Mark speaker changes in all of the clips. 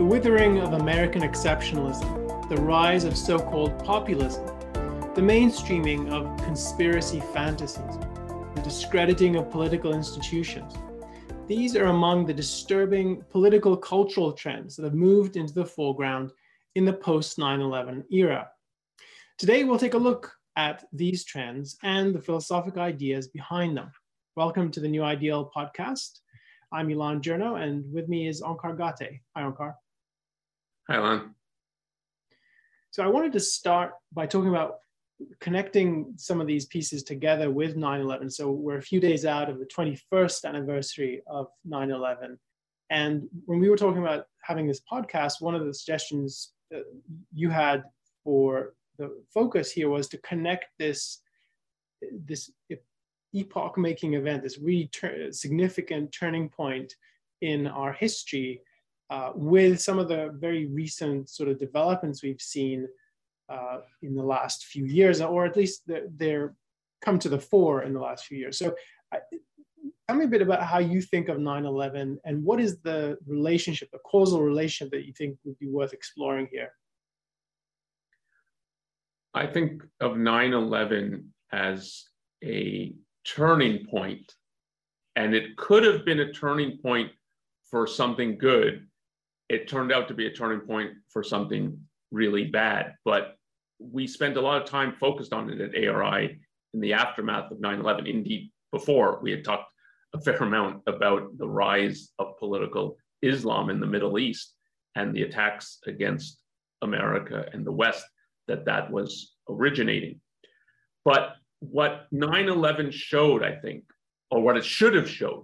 Speaker 1: The withering of American exceptionalism, the rise of so called populism, the mainstreaming of conspiracy fantasies, the discrediting of political institutions. These are among the disturbing political cultural trends that have moved into the foreground in the post 9 11 era. Today, we'll take a look at these trends and the philosophic ideas behind them. Welcome to the New Ideal podcast. I'm Elan Journo, and with me is Onkar Ghate. Hi, Onkar.
Speaker 2: Hi, Elan.
Speaker 1: So I wanted to start by talking about connecting some of these pieces together with 9-11. So we're a few days out of the 21st anniversary of 9-11. And when we were talking about having this podcast, one of the suggestions that you had for the focus here was to connect this, this epoch-making event, this really significant turning point in our history uh, with some of the very recent sort of developments we've seen uh, in the last few years, or at least they're, they're, come to the fore in the last few years. So I, tell me a bit about how you think of 9-11 and what is the relationship, the causal relationship that you think would be worth exploring here?
Speaker 2: I think of 9-11 as a turning point, and it could have been a turning point for something good. It turned out to be a turning point for something really bad. But we spent a lot of time focused on it at ARI in the aftermath of 9 11. Indeed, before we had talked a fair amount about the rise of political Islam in the Middle East and the attacks against America and the West that that was originating. But what 9 11 showed, I think, or what it should have showed,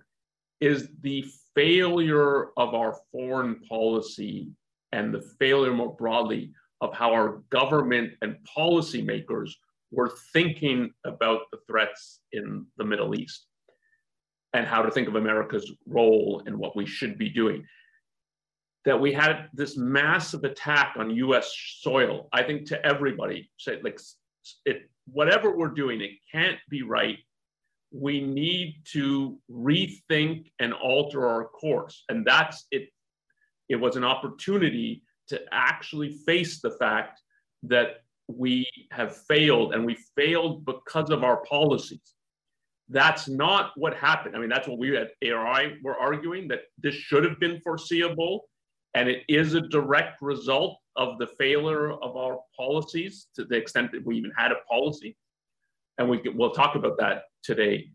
Speaker 2: is the failure of our foreign policy and the failure more broadly of how our government and policymakers were thinking about the threats in the Middle East and how to think of America's role and what we should be doing. That we had this massive attack on US soil, I think to everybody, say like it, whatever we're doing, it can't be right. We need to rethink and alter our course. And that's it. It was an opportunity to actually face the fact that we have failed and we failed because of our policies. That's not what happened. I mean, that's what we at ARI were arguing that this should have been foreseeable. And it is a direct result of the failure of our policies to the extent that we even had a policy. And we will talk about that today.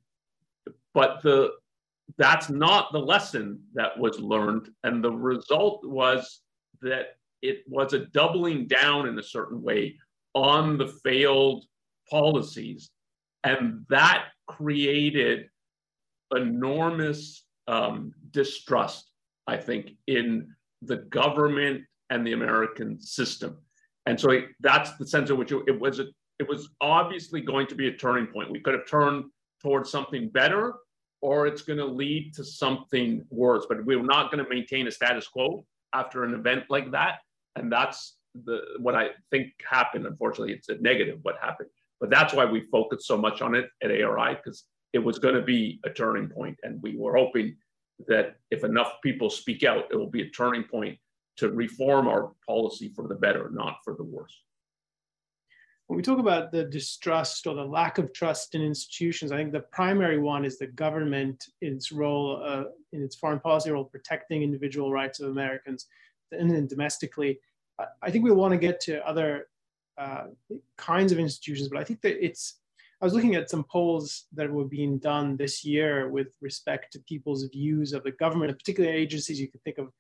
Speaker 2: But the that's not the lesson that was learned. And the result was that it was a doubling down in a certain way on the failed policies. And that created enormous um, distrust, I think, in the government and the American system. And so that's the sense in which it, was a, it was obviously going to be a turning point. We could have turned towards something better, or it's going to lead to something worse. But we we're not going to maintain a status quo after an event like that and that's the what I think happened. Unfortunately, it's a negative what happened, but that's why we focused so much on it at ARI because it was going to be a turning point, and we were hoping that if enough people speak out, it will be a turning point to reform our policy for the better, not for the worse.
Speaker 1: When we talk about the distrust or the lack of trust in institutions, I think the primary one is the government in its role, uh, in its foreign policy role, protecting individual rights of Americans and then domestically. I think we want to get to other uh, kinds of institutions, but I think that it's, I was looking at some polls that were being done this year with respect to people's views of the government, particularly agencies you can think of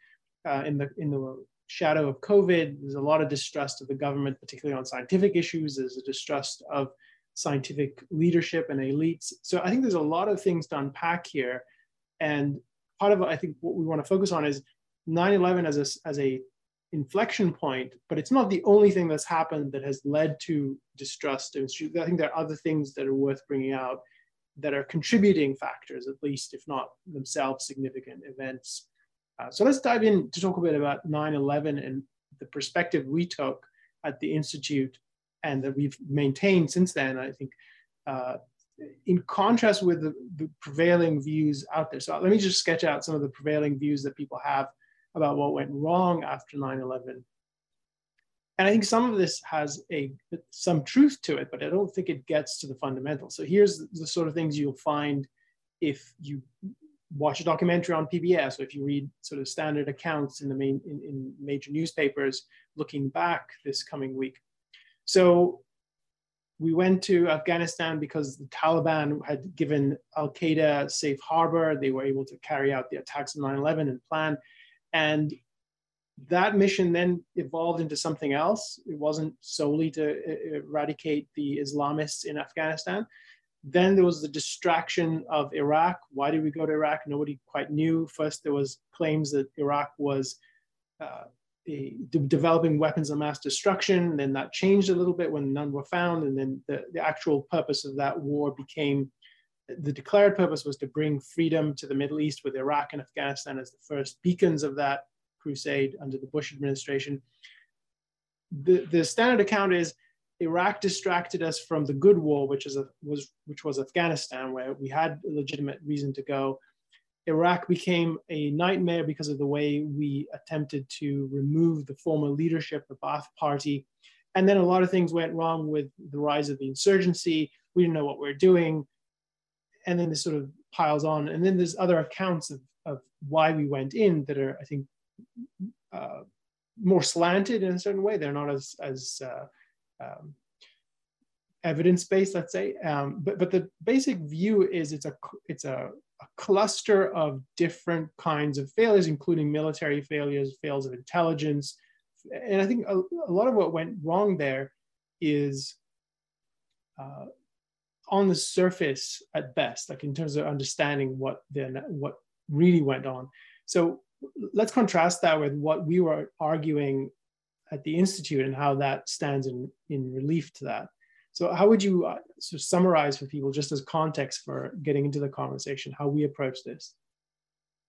Speaker 1: uh, in the in the shadow of COVID. There's a lot of distrust of the government, particularly on scientific issues. There's a distrust of scientific leadership and elites. So I think there's a lot of things to unpack here, and part of I think what we want to focus on is 9-11 as a, as a inflection point, but it's not the only thing that's happened that has led to distrust. I think there are other things that are worth bringing out that are contributing factors, at least, if not themselves significant events. Uh, so let's dive in to talk a bit about 9-11 and the perspective we took at the Institute and that we've maintained since then. I think uh, in contrast with the, the, prevailing views out there. So let me just sketch out some of the prevailing views that people have about what went wrong after 9-11 and i think some of this has a some truth to it but i don't think it gets to the fundamentals so here's the sort of things you'll find if you watch a documentary on pbs or if you read sort of standard accounts in the main in, in major newspapers looking back this coming week so we went to Afghanistan because the Taliban had given Al Qaeda safe harbor. They were able to carry out the attacks of 9 11 and plan. And that mission then evolved into something else. It wasn't solely to uh, eradicate the Islamists in Afghanistan. Then there was the distraction of Iraq. Why did we go to Iraq? Nobody quite knew. First, there was claims that Iraq was uh, de developing weapons of mass destruction. Then that changed a little bit when none were found. And then the, the actual purpose of that war became the declared purpose was to bring freedom to the Middle East with Iraq and Afghanistan as the first beacons of that crusade under the Bush administration. The, the standard account is Iraq distracted us from the good war, which, is a, was, which was Afghanistan, where we had a legitimate reason to go. Iraq became a nightmare because of the way we attempted to remove the former leadership, the Ba'ath Party. And then a lot of things went wrong with the rise of the insurgency. We didn't know what we are doing. And then this sort of piles on. And then there's other accounts of, of why we went in that are, I think, uh, more slanted in a certain way. They're not as, as uh, um, evidence-based, let's say. Um, but, but the basic view is it's a, it's a a cluster of different kinds of failures, including military failures, fails of intelligence. And I think a, a lot of what went wrong there is uh, on the surface at best, like in terms of understanding what then what really went on. So let's contrast that with what we were arguing at the institute and how that stands in, in relief to that. So how would you uh, sort of summarize for people just as context for getting into the conversation, how we approach this?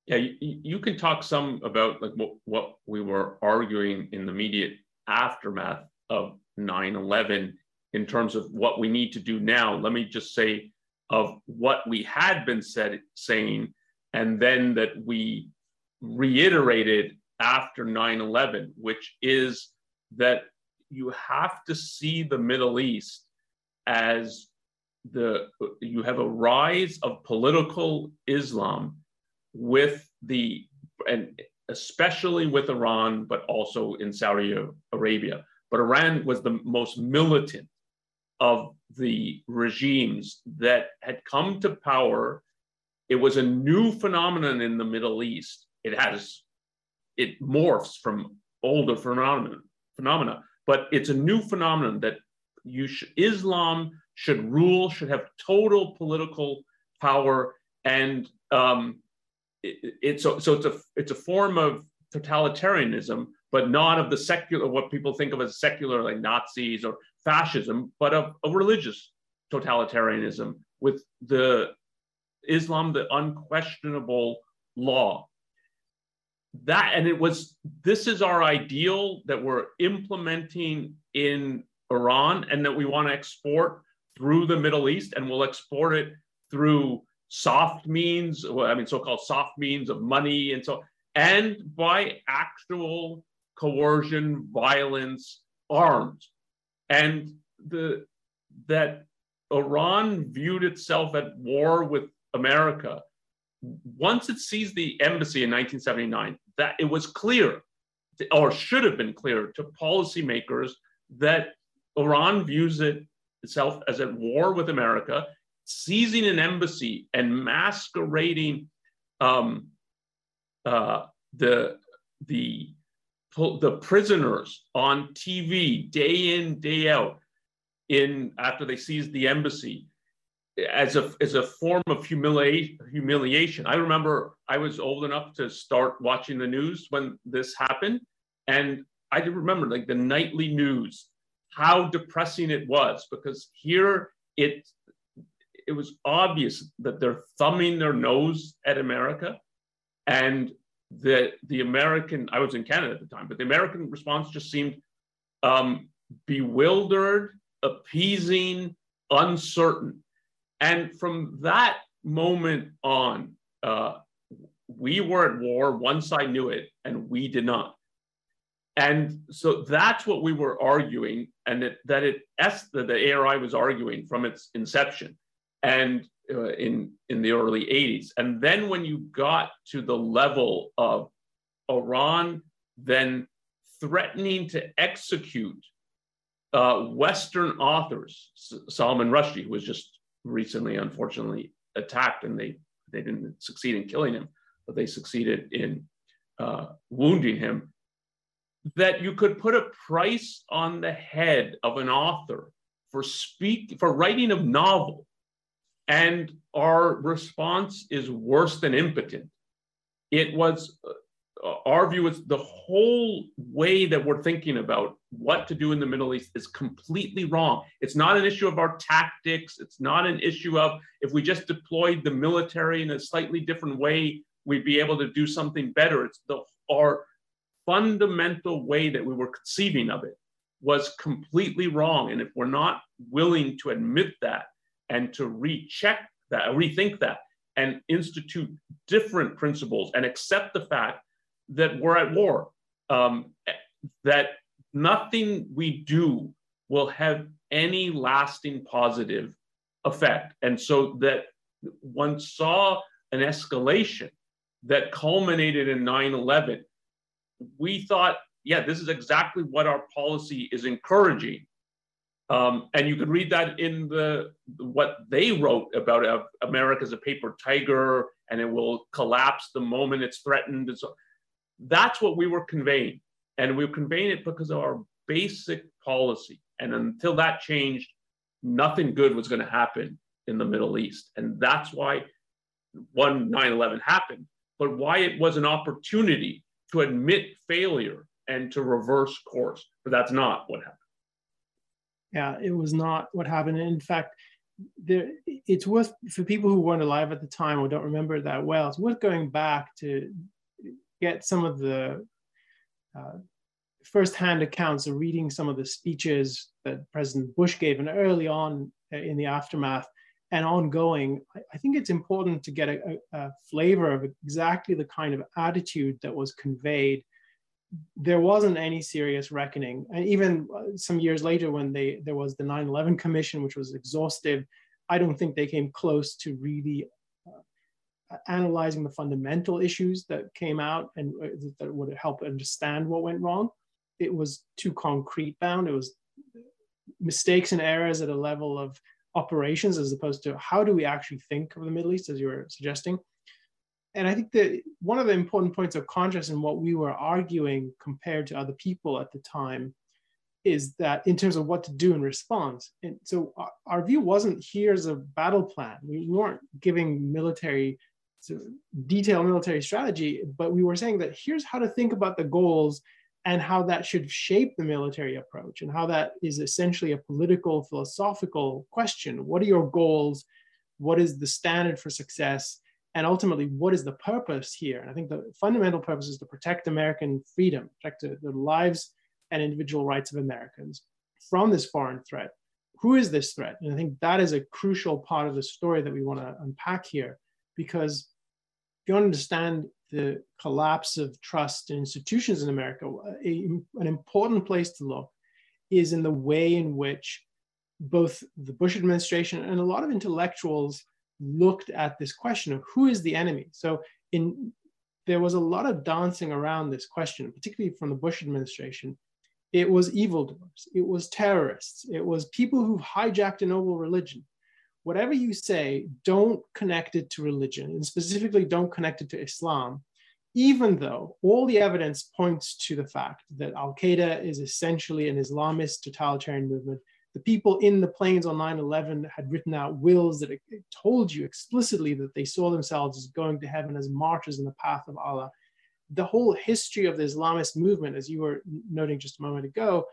Speaker 2: Yeah, you, you can talk some about like what, what we were arguing in the immediate aftermath of 9-11 in terms of what we need to do now. Let me just say of what we had been said, saying, and then that we reiterated after 9-11, which is that you have to see the Middle East as the you have a rise of political Islam with the and especially with Iran, but also in Saudi Arabia. But Iran was the most militant of the regimes that had come to power. It was a new phenomenon in the Middle East. It has it morphs from older phenomena, phenomena, but it's a new phenomenon that you sh- Islam should rule, should have total political power, and um, it, so, so it's a it's a form of totalitarianism, but not of the secular what people think of as secular like Nazis or fascism, but of a religious totalitarianism with the Islam, the unquestionable law. That and it was this is our ideal that we're implementing in Iran and that we want to export through the Middle East and we'll export it through soft means, I mean, so-called soft means of money and so, and by actual coercion, violence, arms. And the that Iran viewed itself at war with America. Once it seized the embassy in 1979, that it was clear, or should have been clear to policymakers that Iran views it itself as at war with America, seizing an embassy and masquerading um, uh, the the the prisoners on TV day in day out in after they seized the embassy as a as a form of humiliation humiliation. I remember I was old enough to start watching the news when this happened, and I remember like the nightly news how depressing it was because here it it was obvious that they're thumbing their nose at America and the the American I was in Canada at the time, but the American response just seemed um, bewildered, appeasing, uncertain, and from that moment on, uh, we were at war, one side knew it, and we did not. And so that's what we were arguing, and it, that it that the ARI was arguing from its inception, and uh, in in the early 80s. And then when you got to the level of Iran then threatening to execute uh, Western authors, Salman Rushdie, who was just recently, unfortunately, attacked, and they they didn't succeed in killing him, but they succeeded in uh, wounding him that you could put a price on the head of an author for speak for writing a novel and our response is worse than impotent. It was Uh, our view is the whole way that we're thinking about what to do in the middle east is completely wrong. It's not an issue of our tactics. It's not an issue of if we just deployed the military in a slightly different way we'd be able to do something better. It's the our fundamental way that we were conceiving of it was completely wrong. And if we're not willing to admit that and to recheck that, rethink that, and institute different principles and accept the fact that we're at war, um, that nothing we do will have any lasting positive effect. And so that one saw an escalation that culminated in 9 11 we thought, yeah, this is exactly what our policy is encouraging. Um, and you can read that in the what they wrote about uh, America as a paper tiger, and it will collapse the moment it's threatened. And so that's what we were conveying, and we were conveying it because of our basic policy. And until that changed, nothing good was going to happen in the Middle East, and that's why one 9/11 happened, but why it was an opportunity to admit failure and to reverse course. But that's not what happened.
Speaker 1: Yeah, it was not what happened. In fact, there, it's worth for people who weren't alive at the time or don't remember it that well. It's worth going back to get some of the uh, firsthand accounts of reading some of the speeches that President Bush gave, and early on in the aftermath and ongoing, I think it's important to get a, a, flavor of exactly the kind of attitude that was conveyed. There wasn't any serious reckoning. And even uh, some years later, when they, there was the 9 11 Commission, which was exhaustive, I don't think they came close to really uh, analyzing the fundamental issues that came out and uh, that would help understand what went wrong. It was too concrete bound. It was mistakes and errors at a level of operations as opposed to how do we actually think of the Middle East, as you were suggesting. And I think that one of the important points of contrast in what we were arguing compared to other people at the time is that in terms of what to do in response. And so our, our view wasn't here's a battle plan. We weren't giving military detailed military strategy, but we were saying that here's how to think about the goals and how that should shape the military approach and how that is essentially a political philosophical question. What are your goals? What is the standard for success? And ultimately what is the purpose here? And i think the fundamental purpose is to protect american freedom protect the, lives and individual rights of americans from this foreign threat. Who is this threat? And i think that is a crucial part of the story that we want to unpack here because you understand the collapse of trust in institutions in America, a, an important place to look is in the way in which both the Bush administration and a lot of intellectuals looked at this question of who is the enemy. So in there was a lot of dancing around this question, particularly from the Bush administration. It was evildoers, it was terrorists, it was people who hijacked a noble religion whatever you say, don't connect it to religion, and specifically don't connect it to Islam, even though all the evidence points to the fact that Al Qaeda is essentially an Islamist totalitarian movement. The people in the planes on 9 11 had written out wills that told you explicitly that they saw themselves as going to heaven as martyrs in the path of Allah. The whole history of the Islamist movement, as you were noting just a moment ago,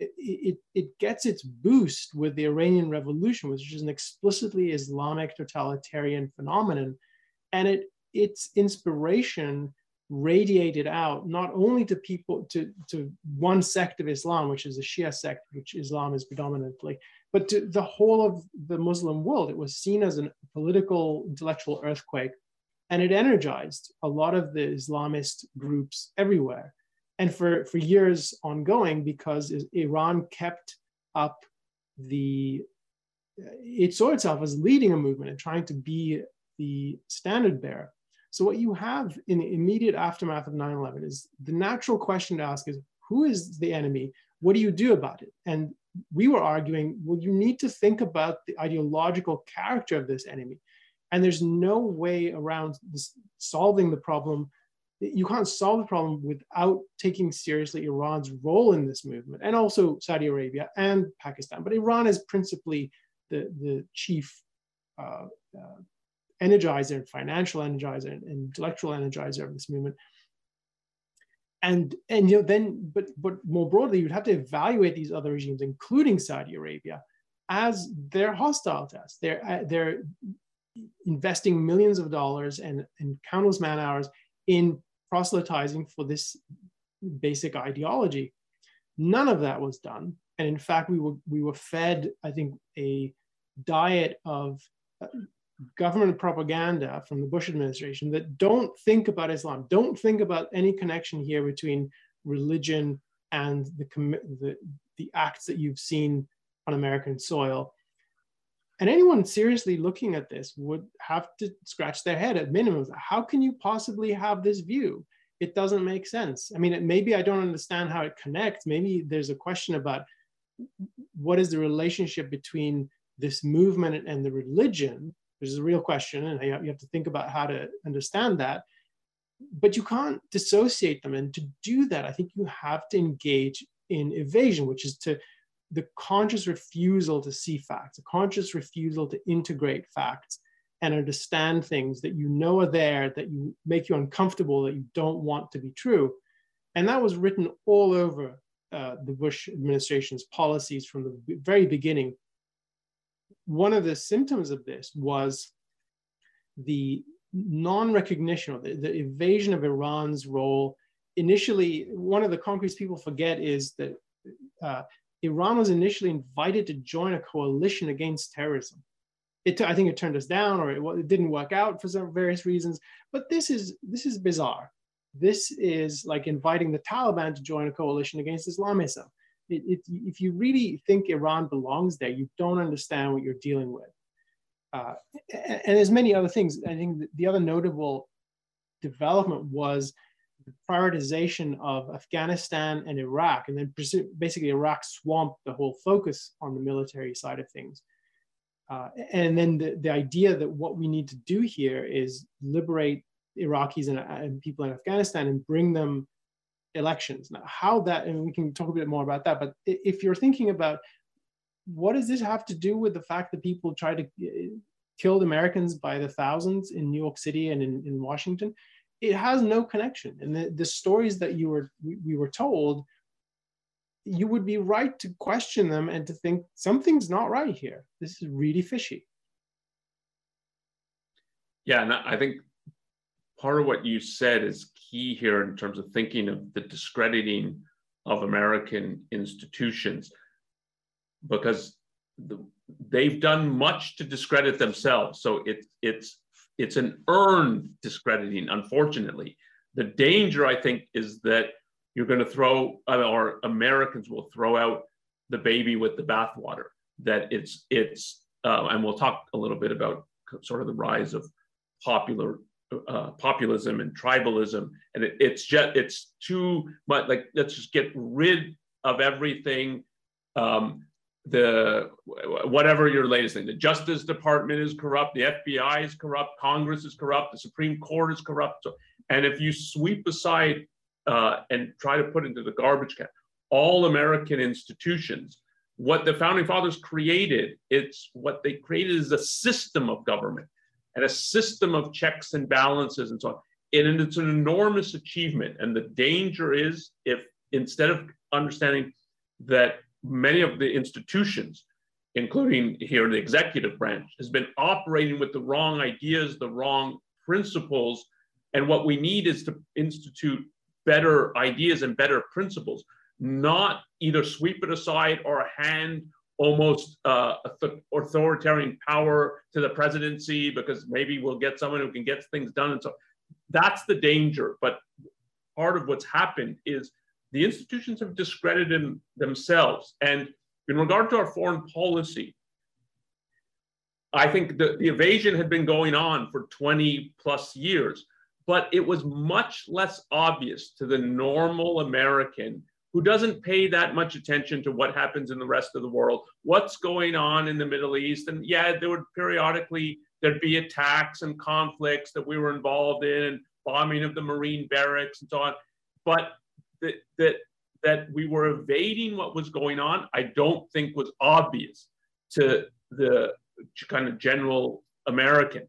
Speaker 1: it, it, gets its boost with the Iranian Revolution, which is an explicitly Islamic totalitarian phenomenon. And it, its inspiration radiated out not only to people, to, to one sect of Islam, which is the Shia sect, which Islam is predominantly, but to the whole of the Muslim world. It was seen as a political, intellectual earthquake. And it energized a lot of the Islamist groups everywhere. And for, for years ongoing, because Iran kept up the, uh, it saw itself as leading a movement and trying to be the standard bearer. So what you have in the immediate aftermath of 9-11 is the natural question to ask is, who is the enemy? What do you do about it? And we were arguing, well, you need to think about the ideological character of this enemy. And there's no way around solving the problem. You can't solve the problem without taking seriously Iran's role in this movement and also Saudi Arabia and Pakistan. But Iran is principally the, the chief uh, uh, energizer financial energizer and intellectual energizer of this movement and and you know then but but more broadly you'd have to evaluate these other regimes including saudi arabia as they're hostile to us they're uh, they're investing millions of dollars and, and countless man hours in proselytizing for this basic ideology none of that was done and in fact we were we were fed i think a diet of uh, government propaganda from the Bush administration that don't think about Islam, don't think about any connection here between religion and the, the, the acts that you've seen on American soil. And anyone seriously looking at this would have to scratch their head at minimum. How can you possibly have this view? It doesn't make sense. I mean, maybe I don't understand how it connects. Maybe there's a question about what is the relationship between this movement and the religion which is a real question, and you have to think about how to understand that. But you can't dissociate them. And to do that, I think you have to engage in evasion, which is to the conscious refusal to see facts, a conscious refusal to integrate facts and understand things that you know are there, that you make you uncomfortable, that you don't want to be true. And that was written all over uh, the Bush administration's policies from the very beginning one of the symptoms of this was the non-recognition or the, the evasion of Iran's role. Initially, one of the concrete people forget is that uh, Iran was initially invited to join a coalition against terrorism. It, I think it turned us down, or it, it didn't work out for some various reasons. But this is this is bizarre. This is like inviting the Taliban to join a coalition against Islamism it, it, if you really think Iran belongs there, you don't understand what you're dealing with. Uh, and, and, there's many other things. I think the other notable development was prioritization of Afghanistan and Iraq, and then basically Iraq swamped the whole focus on the military side of things. Uh, and then the, the idea that what we need to do here is liberate Iraqis and, and people in Afghanistan and bring them elections. Now, how that, and we can talk a bit more about that, but if you're thinking about what does this have to do with the fact that people tried to uh, kill Americans by the thousands in New York City and in, in Washington? It has no connection. And the, the stories that you were we, we were told, you would be right to question them and to think something's not right here. This is really fishy.
Speaker 2: Yeah, and I think part of what you said is key here in terms of thinking of the discrediting of American institutions, because the, they've done much to discredit themselves. So it, it's it's an earned discrediting, unfortunately. The danger, I think, is that you're going to throw, or Americans will throw out the baby with the bathwater. That it's it's, uh, and we'll talk a little bit about sort of the rise of popular uh, populism and tribalism, and it, it's just it's too much. Like let's just get rid of everything. Um, the whatever your latest thing, the Justice Department is corrupt, the FBI is corrupt, Congress is corrupt, the Supreme Court is corrupt. And if you sweep aside uh, and try to put into the garbage can all American institutions, what the founding fathers created, it's what they created is a system of government and a system of checks and balances and so on. And it's an enormous achievement. And the danger is if instead of understanding that many of the institutions, including here the executive branch, has been operating with the wrong ideas, the wrong principles. And what we need is to institute better ideas and better principles, not either sweep it aside or hand almost uh, authoritarian power to the presidency because maybe we'll get someone who can get things done. And so that's the danger. But part of what's happened is the institutions have discredited themselves. And in regard to our foreign policy, I think the, the evasion had been going on for 20 plus years, but it was much less obvious to the normal American who doesn't pay that much attention to what happens in the rest of the world, what's going on in the Middle East. And yeah, there would periodically there'd be attacks and conflicts that we were involved in and bombing of the Marine barracks and so on. But that that that we were evading what was going on, I don't think was obvious to the kind of general American.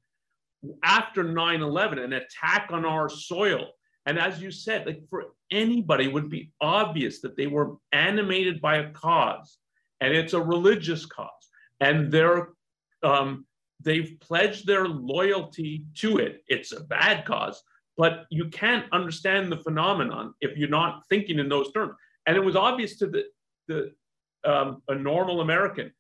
Speaker 2: After 9 11, an attack on our soil. And as you said, like for anybody, would be obvious that they were animated by a cause, and it's a religious cause, and they're um, they've pledged their loyalty to it. It's a bad cause, but you can't understand the phenomenon if you're not thinking in those terms. And it was obvious to the the um, a normal American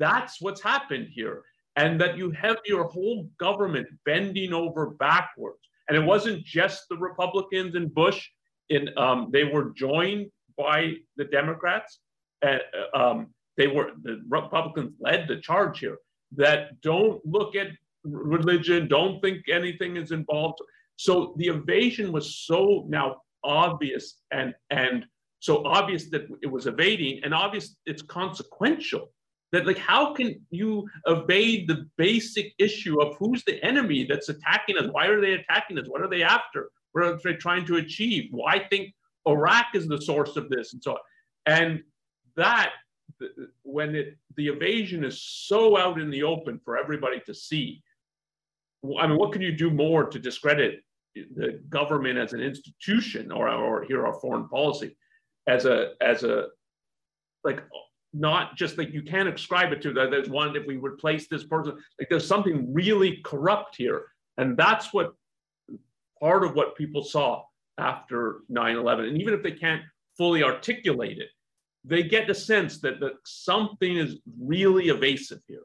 Speaker 2: that's what's happened here. And that you have your whole government bending over backwards. And it wasn't just the Republicans and Bush. In um, they were joined by the Democrats. Uh, um, they were the Republicans led the charge here. That don't look at religion, don't think anything is involved. So the evasion was so now obvious and and so obvious that it was evading, and obvious it's consequential that like how can you evade the basic issue of who's the enemy that's attacking us? Why are they attacking us? What are they after? What are they trying to achieve? Why think iraq is the source of this? And so on and that when it the evasion is so out in the open for everybody to see i mean what can you do more to discredit the government as an institution or or here our foreign policy as a as a like not just like you can't ascribe it to that there's one if we replace this person like there's something really corrupt here. And that's what part of what people saw after 9-11 and even if they can't fully articulate it they get the sense that, that something is really evasive here.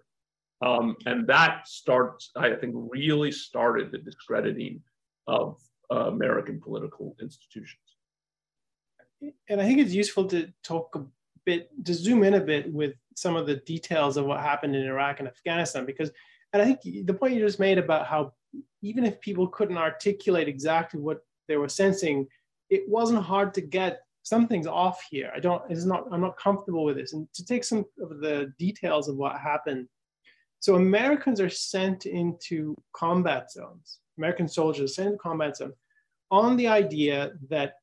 Speaker 2: Um, and that starts i think really started the discrediting of uh, american political institutions
Speaker 1: and i think it's useful to talk a bit to zoom in a bit with some of the details of what happened in Iraq and Afghanistan because and I think the point you just made about how even if people couldn't articulate exactly what they were sensing, it wasn't hard to get something's off here. I don't, it's not, I'm not comfortable with this. And to take some of the details of what happened. So Americans are sent into combat zones. American soldiers sent into combat zones um, on the idea that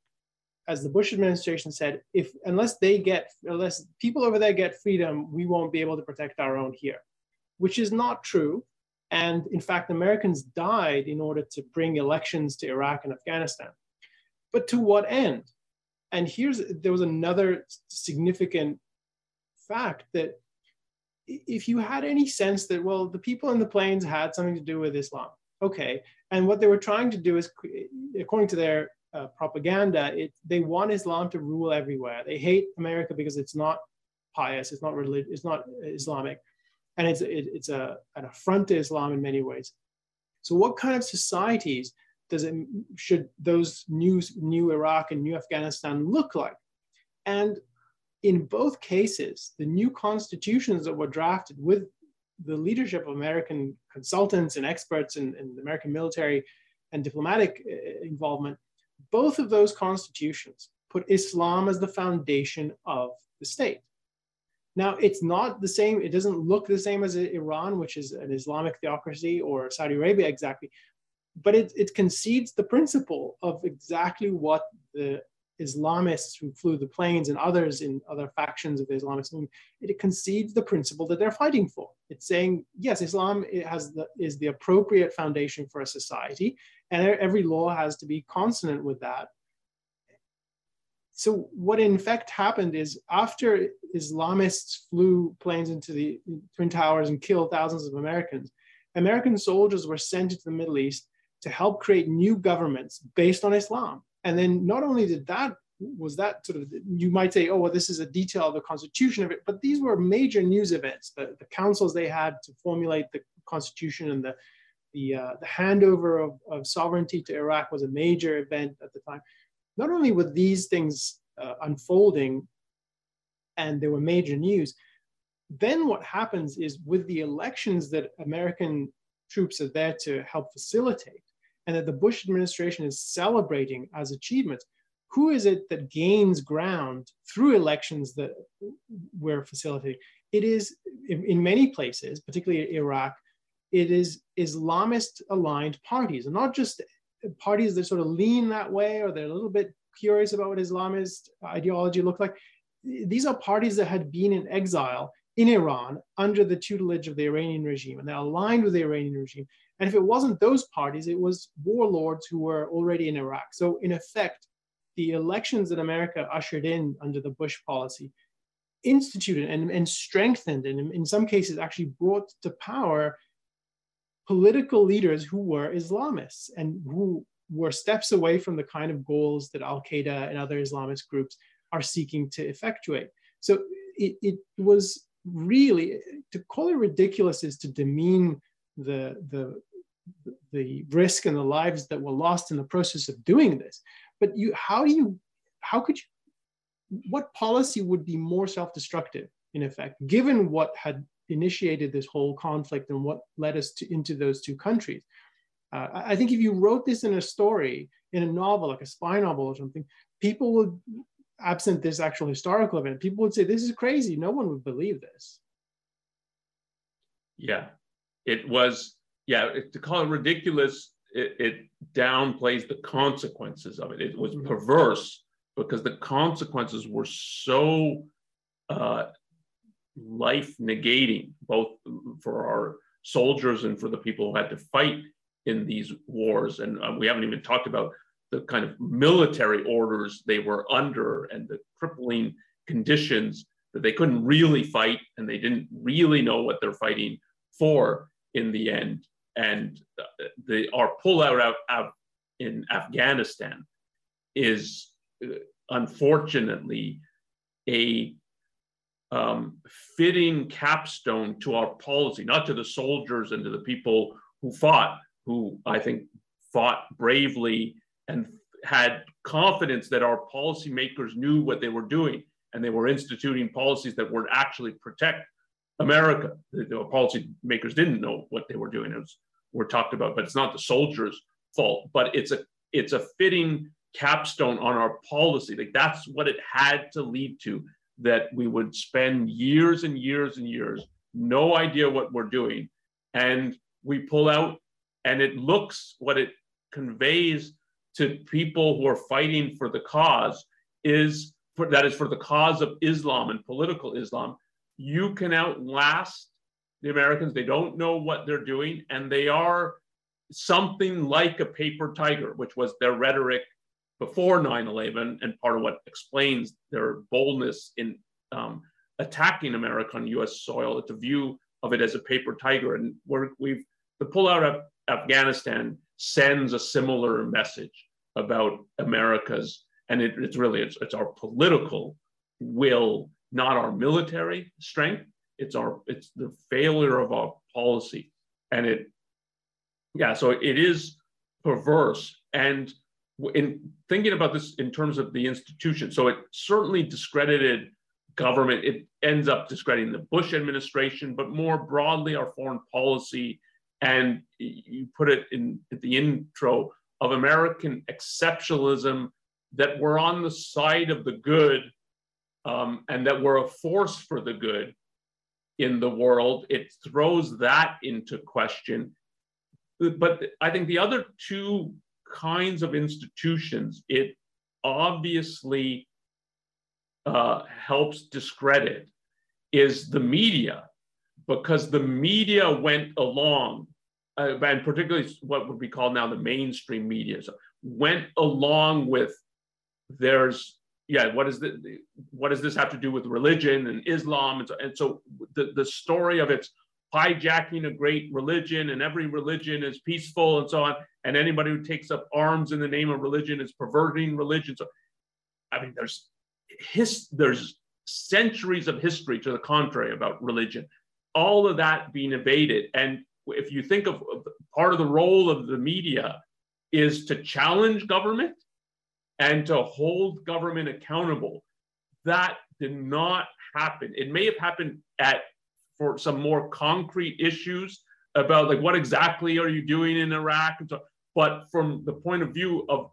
Speaker 1: as the Bush administration said, if unless they get unless people over there get freedom, we won't be able to protect our own here, which is not true. And in fact, Americans died in order to bring elections to Iraq and Afghanistan. But to what end? And here's there was another significant fact that if you had any sense that well the people in the planes had something to do with Islam, okay, and what they were trying to do is according to their uh, propaganda, it, they want Islam to rule everywhere. They hate America because it's not pious, it's not religious, it's not Islamic, and it's it, it's a, an affront to Islam in many ways. So, what kind of societies does it should those new new Iraq and new Afghanistan look like? And in both cases, the new constitutions that were drafted with the leadership of American consultants and experts in, in American military and diplomatic uh, involvement both of those constitutions put Islam as the foundation of the state. Now, it's not the same, it doesn't look the same as Iran, which is an Islamic theocracy, or Saudi Arabia exactly, but it, it concedes the principle of exactly what the Islamists who flew the planes and others in other factions of the Islamic movement, it concedes the principle that they're fighting for. It's saying, yes, Islam has the, is the appropriate foundation for a society, and every law has to be consonant with that. So what in fact happened is after Islamists flew planes into the Twin Towers and killed thousands of Americans, American soldiers were sent into the Middle East to help create new governments based on Islam. And then not only did that was that sort of you might say oh well this is a detail of the constitution of it but these were major news events. The, the councils they had to formulate the constitution and the the, uh, the handover of, of sovereignty to iraq was a major event at the time. Not only were these things uh, unfolding and there were major news then what happens is with the elections that american troops are there to help facilitate and that the bush administration is celebrating as achievements who is it that gains ground through elections that we're facilitating? It is, in, in many places, particularly Iraq, it is Islamist aligned parties, and not just parties that sort of lean that way or they're a little bit curious about what Islamist ideology looked like. These are parties that had been in exile in Iran under the tutelage of the Iranian regime, and they're aligned with the Iranian regime. And if it wasn't those parties, it was warlords who were already in Iraq. So, in effect, the elections that America ushered in under the Bush policy instituted and, and strengthened and in some cases actually brought to power political leaders who were Islamists and who were steps away from the kind of goals that Al Qaeda and other Islamist groups are seeking to effectuate. So it, it was really to call it ridiculous is to demean the, the, the risk and the lives that were lost in the process of doing this. But you how do you how could you what policy would be more self-destructive in effect given what had initiated this whole conflict and what led us to, into those two countries? Uh, i think if you wrote this in a story in a novel like a spy novel or something people would absent this actual historical event people would say this is crazy. No one would believe this.
Speaker 2: Yeah. It was yeah to call it ridiculous it, it downplays the consequences of it. It was mm-hmm. perverse because the consequences were so uh, life negating, both for our soldiers and for the people who had to fight in these wars. And uh, we haven't even talked about the kind of military orders they were under and the crippling conditions that they couldn't really fight and they didn't really know what they're fighting for in the end and the our pullout out, out in Afghanistan is uh, unfortunately a um, fitting capstone to our policy, not to the soldiers and to the people who fought, who I think fought bravely and had confidence that our policymakers knew what they were doing and they were instituting policies that would actually protect America. The, the policymakers didn't know what they were doing. It was were talked about, but it's not the soldiers' fault. But it's a it's a fitting capstone on our policy. Like that's what it had to lead to. That we would spend years and years and years, no idea what we're doing, and we pull out, and it looks what it conveys to people who are fighting for the cause is for, that is for the cause of Islam and political Islam you can outlast the Americans. They don't know what they're doing, and they are something like a paper tiger, which was their rhetoric before 9 11, and part of what explains their boldness in um, attacking America on US soil. It's a view of it as a paper tiger. And we have the pullout of Afghanistan sends a similar message about America's, and it, it's really it's, it's our political will not our military strength. It's our it's the failure of our policy, and it yeah. So it is perverse, and in thinking about this in terms of the institution, so it certainly discredited government. It ends up discrediting the Bush administration, but more broadly our foreign policy. And you put it in at the intro of American exceptionalism that we're on the side of the good um, and that we're a force for the good in the world, it throws that into question. But I think the other two kinds of institutions, it obviously uh, helps discredit is the media, because the media went along, uh, and particularly what would be called now the mainstream media, so went along with there's yeah, what is the what does this have to do with religion and Islam? And so, and so the, the story of it's hijacking a great religion and every religion is peaceful and so on. And anybody who takes up arms in the name of religion is perverting religion. So I mean, there's his, there's centuries of history to the contrary about religion. All of that being evaded. And if you think of part of the role of the media is to challenge government and to hold government accountable. That did not happen. It may have happened at for some more concrete issues about like what exactly are you doing in Iraq but from the point of view of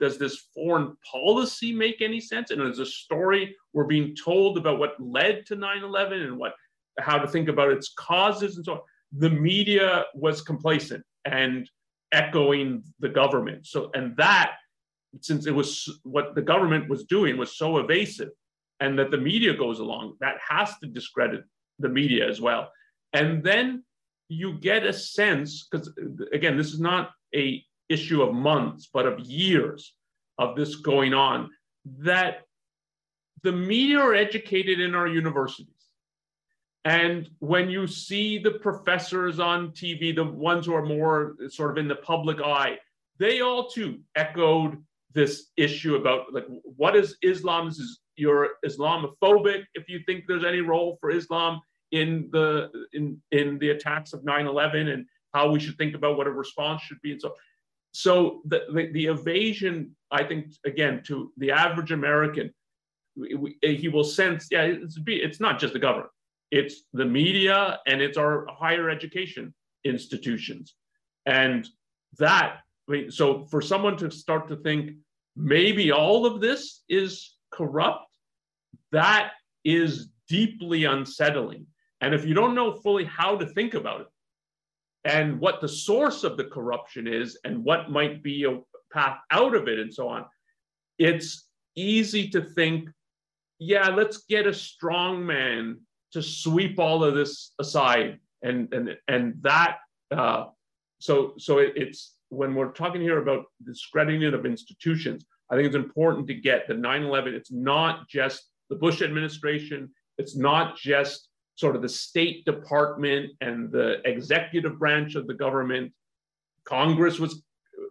Speaker 2: does this foreign policy make any sense? And is a story we're being told about what led to 9-11 and what how to think about its causes and so on. The media was complacent and echoing the government. So and that since it was what the government was doing was so evasive and that the media goes along, that has to discredit the media as well. And then you get a sense, because uh, again, this is not a issue of months, but of years of this going on, that the media are educated in our universities. And when you see the professors on TV, the ones who are more sort of in the public eye, they all too echoed this issue about like what is Islam? Is you're Islamophobic if you think there's any role for Islam in the in in the attacks of 9/11 and how we should think about what a response should be and so so the, the, the evasion i think again to the average american we, he will sense yeah it's, be it's not just the government it's the media and it's our higher education institutions and that Mean, so for someone to start to think maybe all of this is corrupt that is deeply unsettling and if you don't know fully how to think about it and what the source of the corruption is and what might be a path out of it and so on, it's easy to think, yeah, let's get a strong man to sweep all of this aside. And, and, and that, uh, so, so it, it's when we're talking here about the discrediting of institutions, I think it's important to get the 9 11, it's not just the Bush administration, it's not just sort of the State Department and the executive branch of the government. Congress was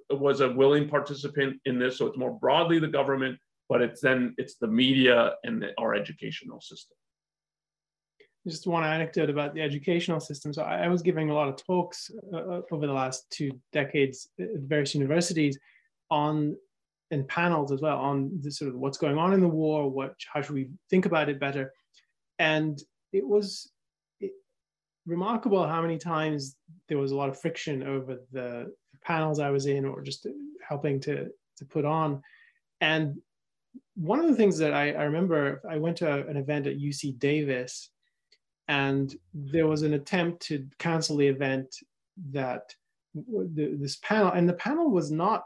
Speaker 2: was a willing participant in this, so it's more broadly the government, but it's then it's the media and the, our educational system.
Speaker 1: Just one anecdote about the educational system. So I, I was giving a lot of talks uh, uh over the last two decades at various universities on and panels as well on the sort of what's going on in the war, what how should we think about it better, and it was remarkable how many times there was a lot of friction over the panels I was in or just helping to, to put on. And one of the things that I, I remember, I went to an event at UC Davis and there was an attempt to cancel the event that this panel, and the panel was not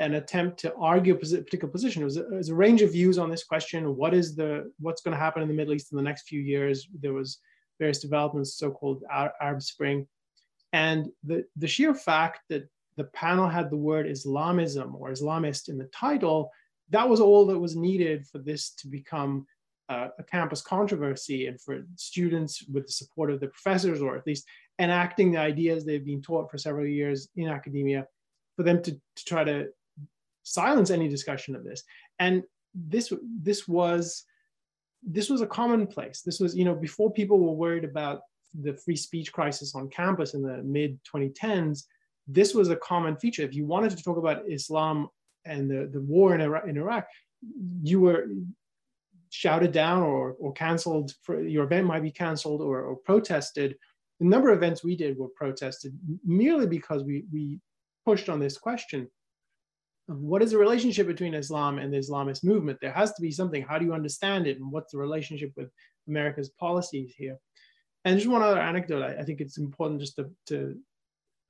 Speaker 1: an attempt to argue a particular position. It was, a, it was a range of views on this question. What is the, what's going to happen in the Middle East in the next few years? There was various developments, so-called Arab Spring. And the, the sheer fact that the panel had the word Islamism or Islamist in the title, that was all that was needed for this to become uh, a campus controversy and for students with the support of the professors, or at least enacting the ideas they've been taught for several years in academia, for them to, to try to silence any discussion of this. And this, this was this was a commonplace. This was, you know, before people were worried about the free speech crisis on campus in the mid 2010s, this was a common feature. If you wanted to talk about Islam and the, the war in Iraq, in Iraq, you were shouted down or, or canceled, for, your event might be canceled or, or protested. The number of events we did were protested merely because we, we pushed on this question what is the relationship between Islam and the Islamist movement? There has to be something. How do you understand it? And what's the relationship with America's policies here? And just one other anecdote, I, I think it's important just to, to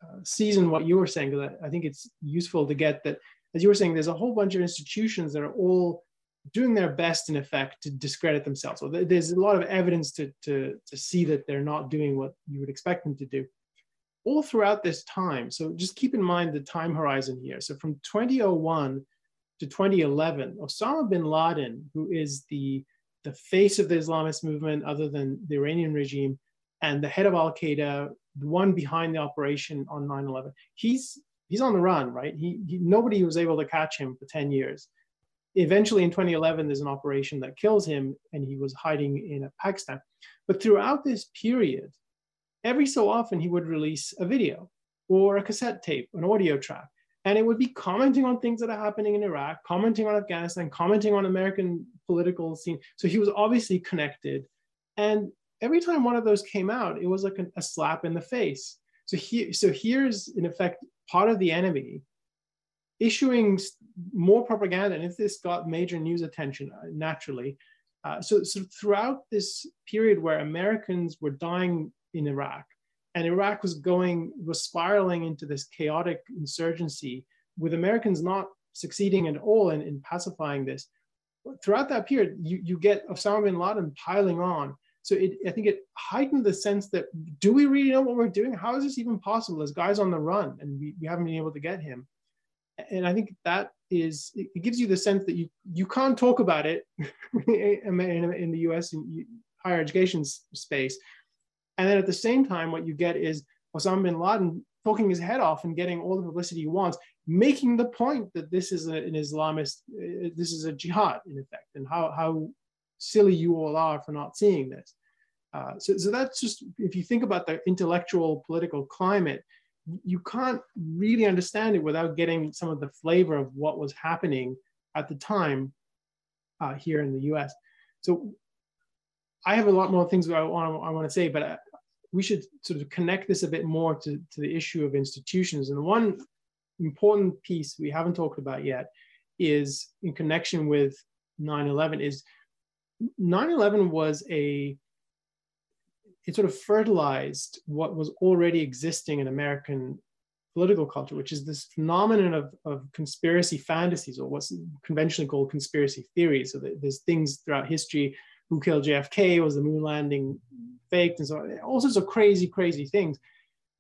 Speaker 1: uh, season what you were saying, because I, I think it's useful to get that, as you were saying, there's a whole bunch of institutions that are all doing their best, in effect, to discredit themselves. So there's a lot of evidence to, to, to see that they're not doing what you would expect them to do all throughout this time. So just keep in mind the time horizon here. So from 2001 to 2011, Osama bin Laden, who is the, the face of the Islamist movement other than the Iranian regime, and the head of Al Qaeda, the one behind the operation on 9 11, he's, he's on the run, right? He, he, nobody was able to catch him for 10 years. Eventually in 2011, there's an operation that kills him, and he was hiding in Pakistan. But throughout this period, every so often he would release a video or a cassette tape, an audio track, and it would be commenting on things that are happening in Iraq, commenting on Afghanistan, commenting on American political scene. So he was obviously connected. And every time one of those came out, it was like a, a slap in the face. So here, so here's in effect part of the enemy issuing more propaganda, and if this got major news attention uh, naturally. Uh, so, so throughout this period where Americans were dying in Iraq, and Iraq was going was spiraling into this chaotic insurgency, with Americans not succeeding at all in, in pacifying this. Throughout that period, you, you get Osama bin Laden piling on. So it, I think it heightened the sense that do we really know what we're doing? How is this even possible? As guys on the run, and we, we haven't been able to get him and I think that is it gives you the sense that you you can't talk about it in, the U.S. in higher education space, and then at the same time, what you get is Osama bin Laden talking his head off and getting all the publicity he wants, making the point that this is an Islamist, uh, this is a jihad in effect, and how how silly you all are for not seeing this. Uh, so, so that's just if you think about the intellectual political climate you can't really understand it without getting some of the flavor of what was happening at the time uh, here in the US. So I have a lot more things I want, I want to say, but uh, we should sort of connect this a bit more to, to the issue of institutions. And one important piece we haven't talked about yet is in connection with 9-11 is 9-11 was a it sort of fertilized what was already existing in American political culture, which is this phenomenon of, of conspiracy fantasies, or what's conventionally called conspiracy theories. So there's things throughout history. Who killed JFK? Was the moon landing faked? And so on. All sorts of crazy, crazy things.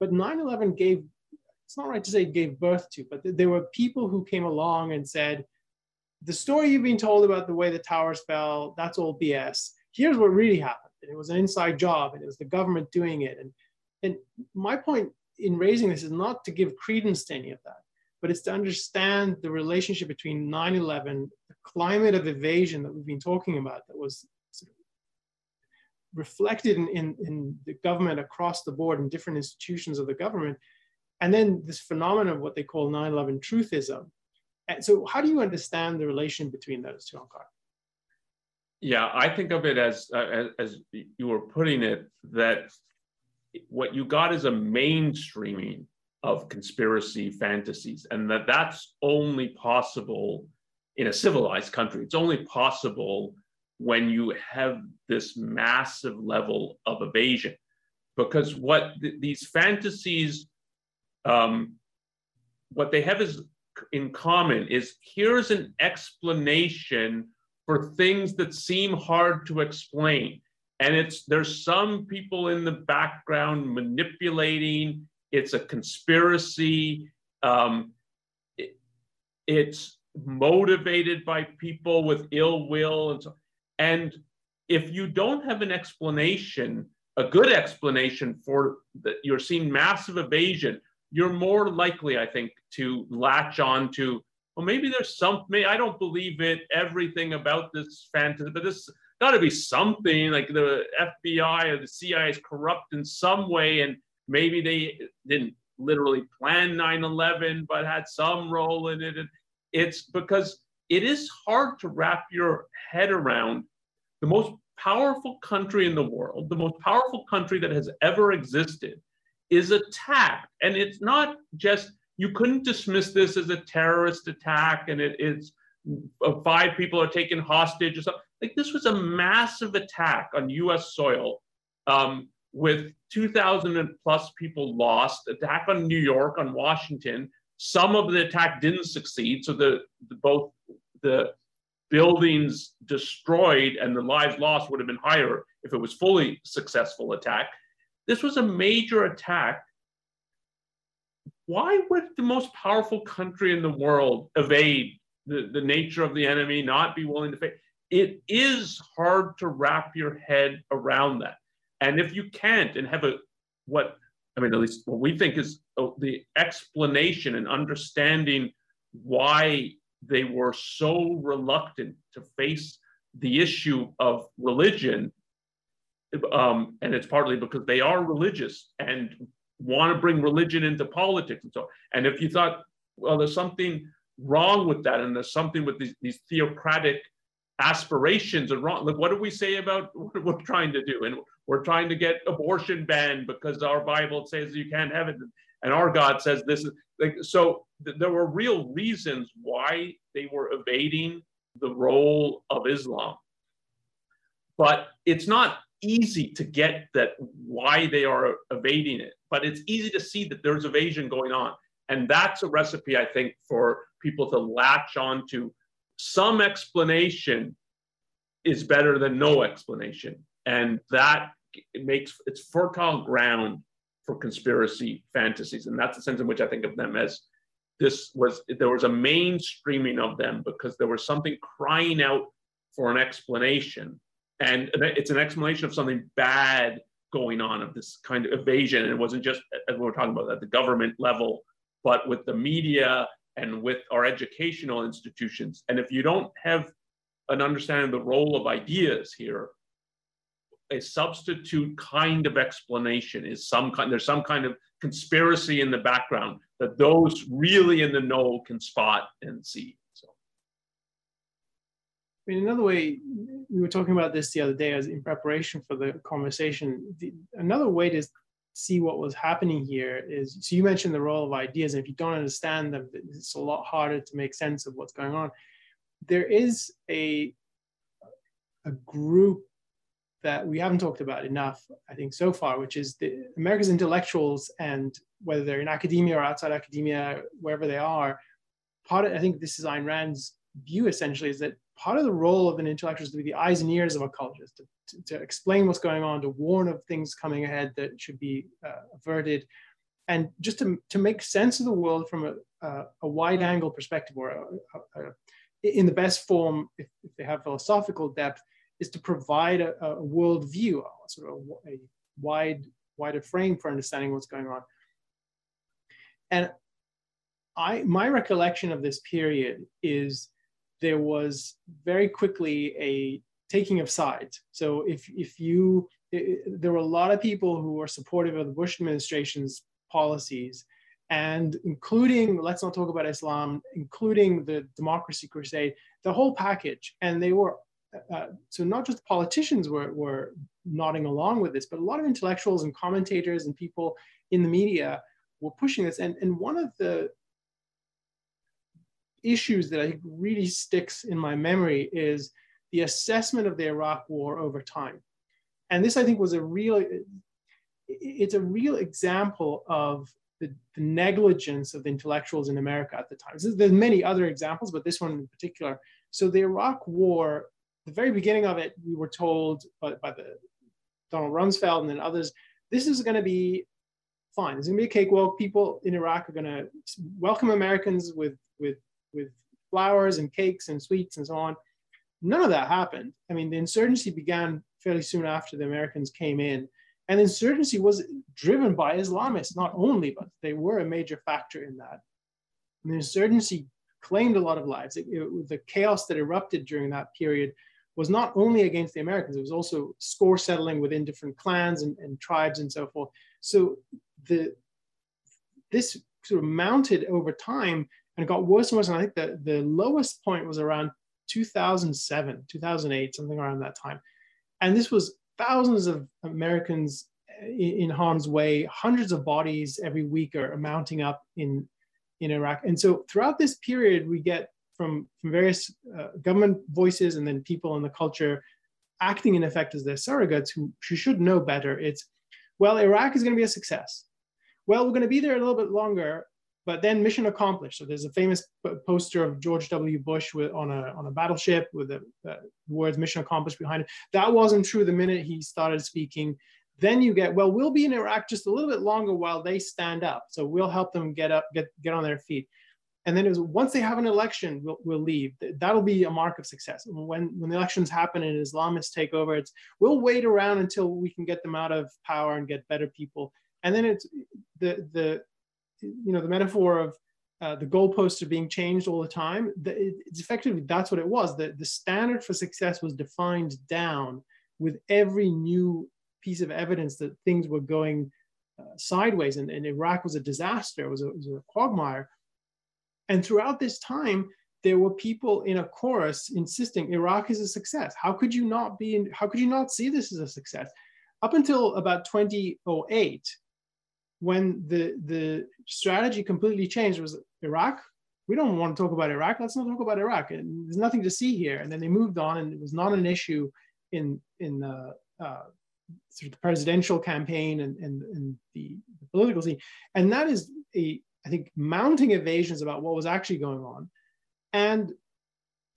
Speaker 1: But 9 11 gave, it's not right to say it gave birth to, but there were people who came along and said, the story you've been told about the way the towers fell, that's all BS. Here's what really happened and it was an inside job and it was the government doing it. And, and my point in raising this is not to give credence to any of that, but it's to understand the relationship between 9 11, the climate of evasion that we've been talking about that was reflected in, in, in the government across the board in different institutions of the government, and then this phenomenon of what they call 9 11 truthism. And so, how do you understand the relation between those two, Onkar?
Speaker 2: Yeah, I think of it as, uh, as you were putting it, that what you got is a mainstreaming of conspiracy fantasies, and that that's only possible in a civilized country. It's only possible when you have this massive level of evasion, because what th- these fantasies, um, what they have is in common is here's an explanation for things that seem hard to explain. And it's there's some people in the background manipulating. It's a conspiracy. Um, it, it's motivated by people with ill will and so. And if you don't have an explanation, a good explanation for that, you're seeing massive evasion. You're more likely, I think, to latch on to well, maybe there's something. I don't believe it, everything about this fantasy, but this got to be something like the FBI or the CIA is corrupt in some way, and maybe they didn't literally plan 9/11, but had some role in it. And it's because it is hard to wrap your head around the most powerful country in the world, the most powerful country that has ever existed, is attacked, and it's not just you couldn't dismiss this as a terrorist attack and it is uh, five people are taken hostage or something. Like this was a massive attack on US soil um, with 2,000 plus people lost, attack on New York, on Washington. Some of the attack didn't succeed. So the, the both the buildings destroyed and the lives lost would have been higher if it was fully successful attack. This was a major attack why would the most powerful country in the world evade the, the nature of the enemy, not be willing to face? It is hard to wrap your head around that. And if you can't and have a, what, I mean, at least what we think is oh, the explanation and understanding why they were so reluctant to face the issue of religion. Um, and it's partly because they are religious and want to bring religion into politics and so. And if you thought, well, there's something wrong with that, and there's something with these, these theocratic aspirations are wrong. Like, what do we say about what we're trying to do? And we're trying to get abortion banned because our Bible says you can't have it, and our God says this is like. So th- there were real reasons why they were evading the role of Islam, but it's not easy to get that why they are evading it. But it's easy to see that there's evasion going on, and that's a recipe I think for people to latch on to some explanation is better than no explanation. And that makes it's fertile ground for conspiracy fantasies. And that's the sense in which I think of them as this was there was a mainstreaming of them because there was something crying out for an explanation. And it's an explanation of something bad going on of this kind of evasion. And it wasn't just as we were talking about at the government level, but with the media and with our educational institutions. And if you don't have an understanding of the role of ideas here, a substitute kind of explanation is some kind, there's some kind of conspiracy in the background that those really in the know can spot and see.
Speaker 1: I mean, another way, we were talking about this the other day as in preparation for the conversation. The, another way to see what was happening here is so you mentioned the role of ideas and if you don't understand them it's a lot harder to make sense of what's going on there is a a group that we haven't talked about enough i think so far which is the america's intellectuals and whether they're in academia or outside academia wherever they are part of i think this is Ayn Rand's view essentially is that part of the role of an intellectual is to be the eyes and ears of a culture, to, to, to explain what's going on, to warn of things coming ahead that should be uh, averted, and just to, to make sense of the world from a, a, a wide angle perspective, or a, in the best form, if, if, they have philosophical depth, is to provide a, a world view, sort of a, wide, wider frame for understanding what's going on. And I, my recollection of this period is there was very quickly a taking of sides. So if, if you, it, there were a lot of people who were supportive of the Bush administration's policies and including, let's not talk about Islam, including the democracy crusade, the whole package. And they were, uh, so not just politicians were, were nodding along with this, but a lot of intellectuals and commentators and people in the media were pushing this. And, and one of the issues that I think really sticks in my memory is the assessment of the Iraq war over time. And this, I think, was a real, it's a real example of the, the negligence of the intellectuals in America at the time. So there's many other examples, but this one in particular. So the Iraq war, the very beginning of it, we were told by, by the Donald Rumsfeld and then others, this is going to be fine. It's going to be a cakewalk. People in Iraq are going to welcome Americans with, with with flowers and cakes and sweets and so on. None of that happened. I mean, the insurgency began fairly soon after the Americans came in. And insurgency was driven by Islamists, not only, but they were a major factor in that. And the insurgency claimed a lot of lives. It, it, the chaos that erupted during that period was not only against the Americans, it was also score settling within different clans and, and tribes and so forth. So the this sort of mounted over time and it got worse and worse. And I think the, the lowest point was around 2007, 2008, something around that time. And this was thousands of Americans in, in harm's way, hundreds of bodies every week are mounting up in, in Iraq. And so throughout this period, we get from, from various uh, government voices and then people in the culture acting in effect as their surrogates who, who should know better. It's, well, Iraq is going to be a success. Well, we're going to be there a little bit longer, but then mission accomplished. So there's a famous poster of George W. Bush with, on, a, on a battleship with the, words mission accomplished behind it. That wasn't true the minute he started speaking. Then you get, well, we'll be in Iraq just a little bit longer while they stand up. So we'll help them get up, get, get on their feet. And then it was once they have an election, we'll, we'll leave. That'll be a mark of success. When, when the elections happen and Islamists take over, it's we'll wait around until we can get them out of power and get better people. And then it's the the you know, the metaphor of uh, the goalposts are being changed all the time. It's effectively that's what it was. The, the standard for success was defined down with every new piece of evidence that things were going uh, sideways and, and, Iraq was a disaster, it was a, it was a quagmire. And throughout this time, there were people in a chorus insisting Iraq is a success. How could you not be in, how could you not see this as a success? Up until about 2008, when the, the strategy completely changed was Iraq, we don't want to talk about Iraq. Let's not talk about Iraq. And there's nothing to see here. And then they moved on, and it was not an issue in in the uh, of the presidential campaign and, and, and the, the, political scene. And that is a, I think, mounting evasions about what was actually going on. And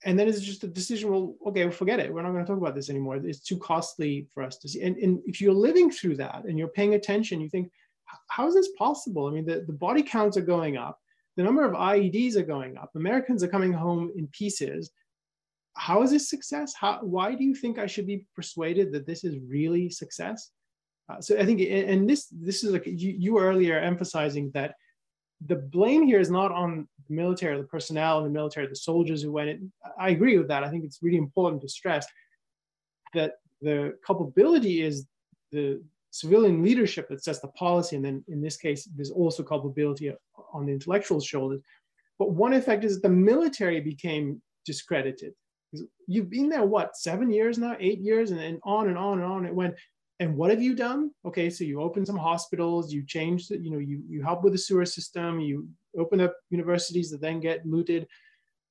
Speaker 1: and then it's just a decision, well, okay, well, forget it. We're not going to talk about this anymore. It's too costly for us to see. And, and if you're living through that and you're paying attention, you think, how is this possible? I mean, the, the body counts are going up. The number of IEDs are going up. Americans are coming home in pieces how is this success? How, why do you think I should be persuaded that this is really success? Uh, so I think, and this this is like you, you earlier emphasizing that the blame here is not on the military, the personnel in the military, the soldiers who went in. I agree with that. I think it's really important to stress that the culpability is the civilian leadership that sets the policy, and then in this case, there's also culpability on the intellectual's shoulders. But one effect is that the military became discredited. You've been there what seven years now eight years and, and on and on and on it went. And what have you done? Okay so you open some hospitals you change the, you know you, you help with the sewer system you open up universities that then get looted.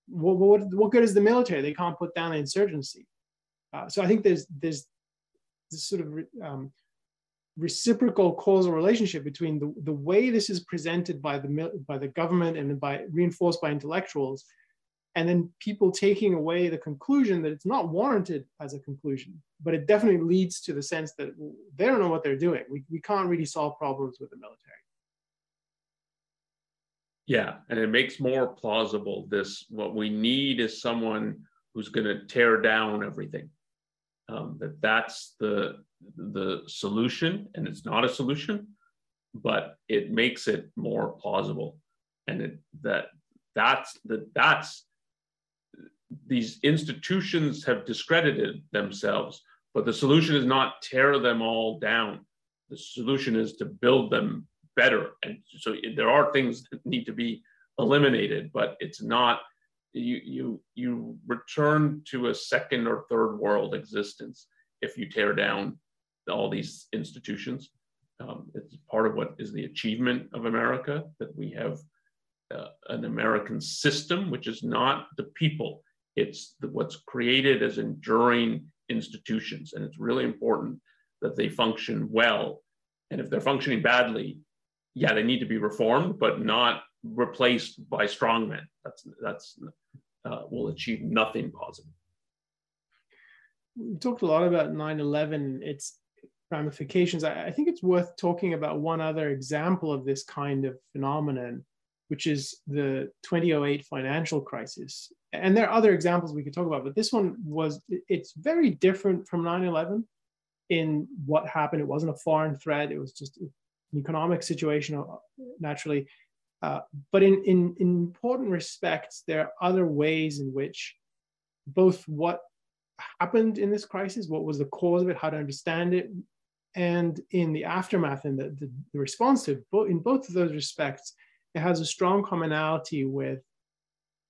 Speaker 1: What, what, what good is the military? They can't put down the insurgency. Uh, so i think there's there's this sort of um, reciprocal causal relationship between the, the way this is presented by the by the government and by reinforced by intellectuals and then people taking away the conclusion that it's not warranted as a conclusion, but it definitely leads to the sense that they don't know what they're doing. We, we can't really solve problems with the military.
Speaker 2: Yeah, and it makes more plausible this what we need is someone who's going to tear down everything. Um, that that's the the solution, and it's not a solution, but it makes it more plausible, and it that that's that that's these institutions have discredited themselves, but the solution is not tear them all down. The solution is to build them better. And so there are things that need to be eliminated, but it's not you you you return to a second or third world existence if you tear down all these institutions. Um, it's part of what is the achievement of America that we have uh, an American system, which is not the people. It's the, what's created as enduring institutions. And it's really important that they function well. And if they're functioning badly, yeah, they need to be reformed, but not replaced by strongmen. That's, that's uh, will achieve nothing positive.
Speaker 1: We talked a lot about 9 11, its ramifications. I, I think it's worth talking about one other example of this kind of phenomenon, which is the 2008 financial crisis and there are other examples we could talk about, but this one was, it's very different from 9 11 in what happened. It wasn't a foreign threat, it was just an economic situation, uh, naturally. Uh, but in, in, in important respects, there are other ways in which both what happened in this crisis, what was the cause of it, how to understand it, and in the aftermath and the, the, the response to it, in both of those respects, it has a strong commonality with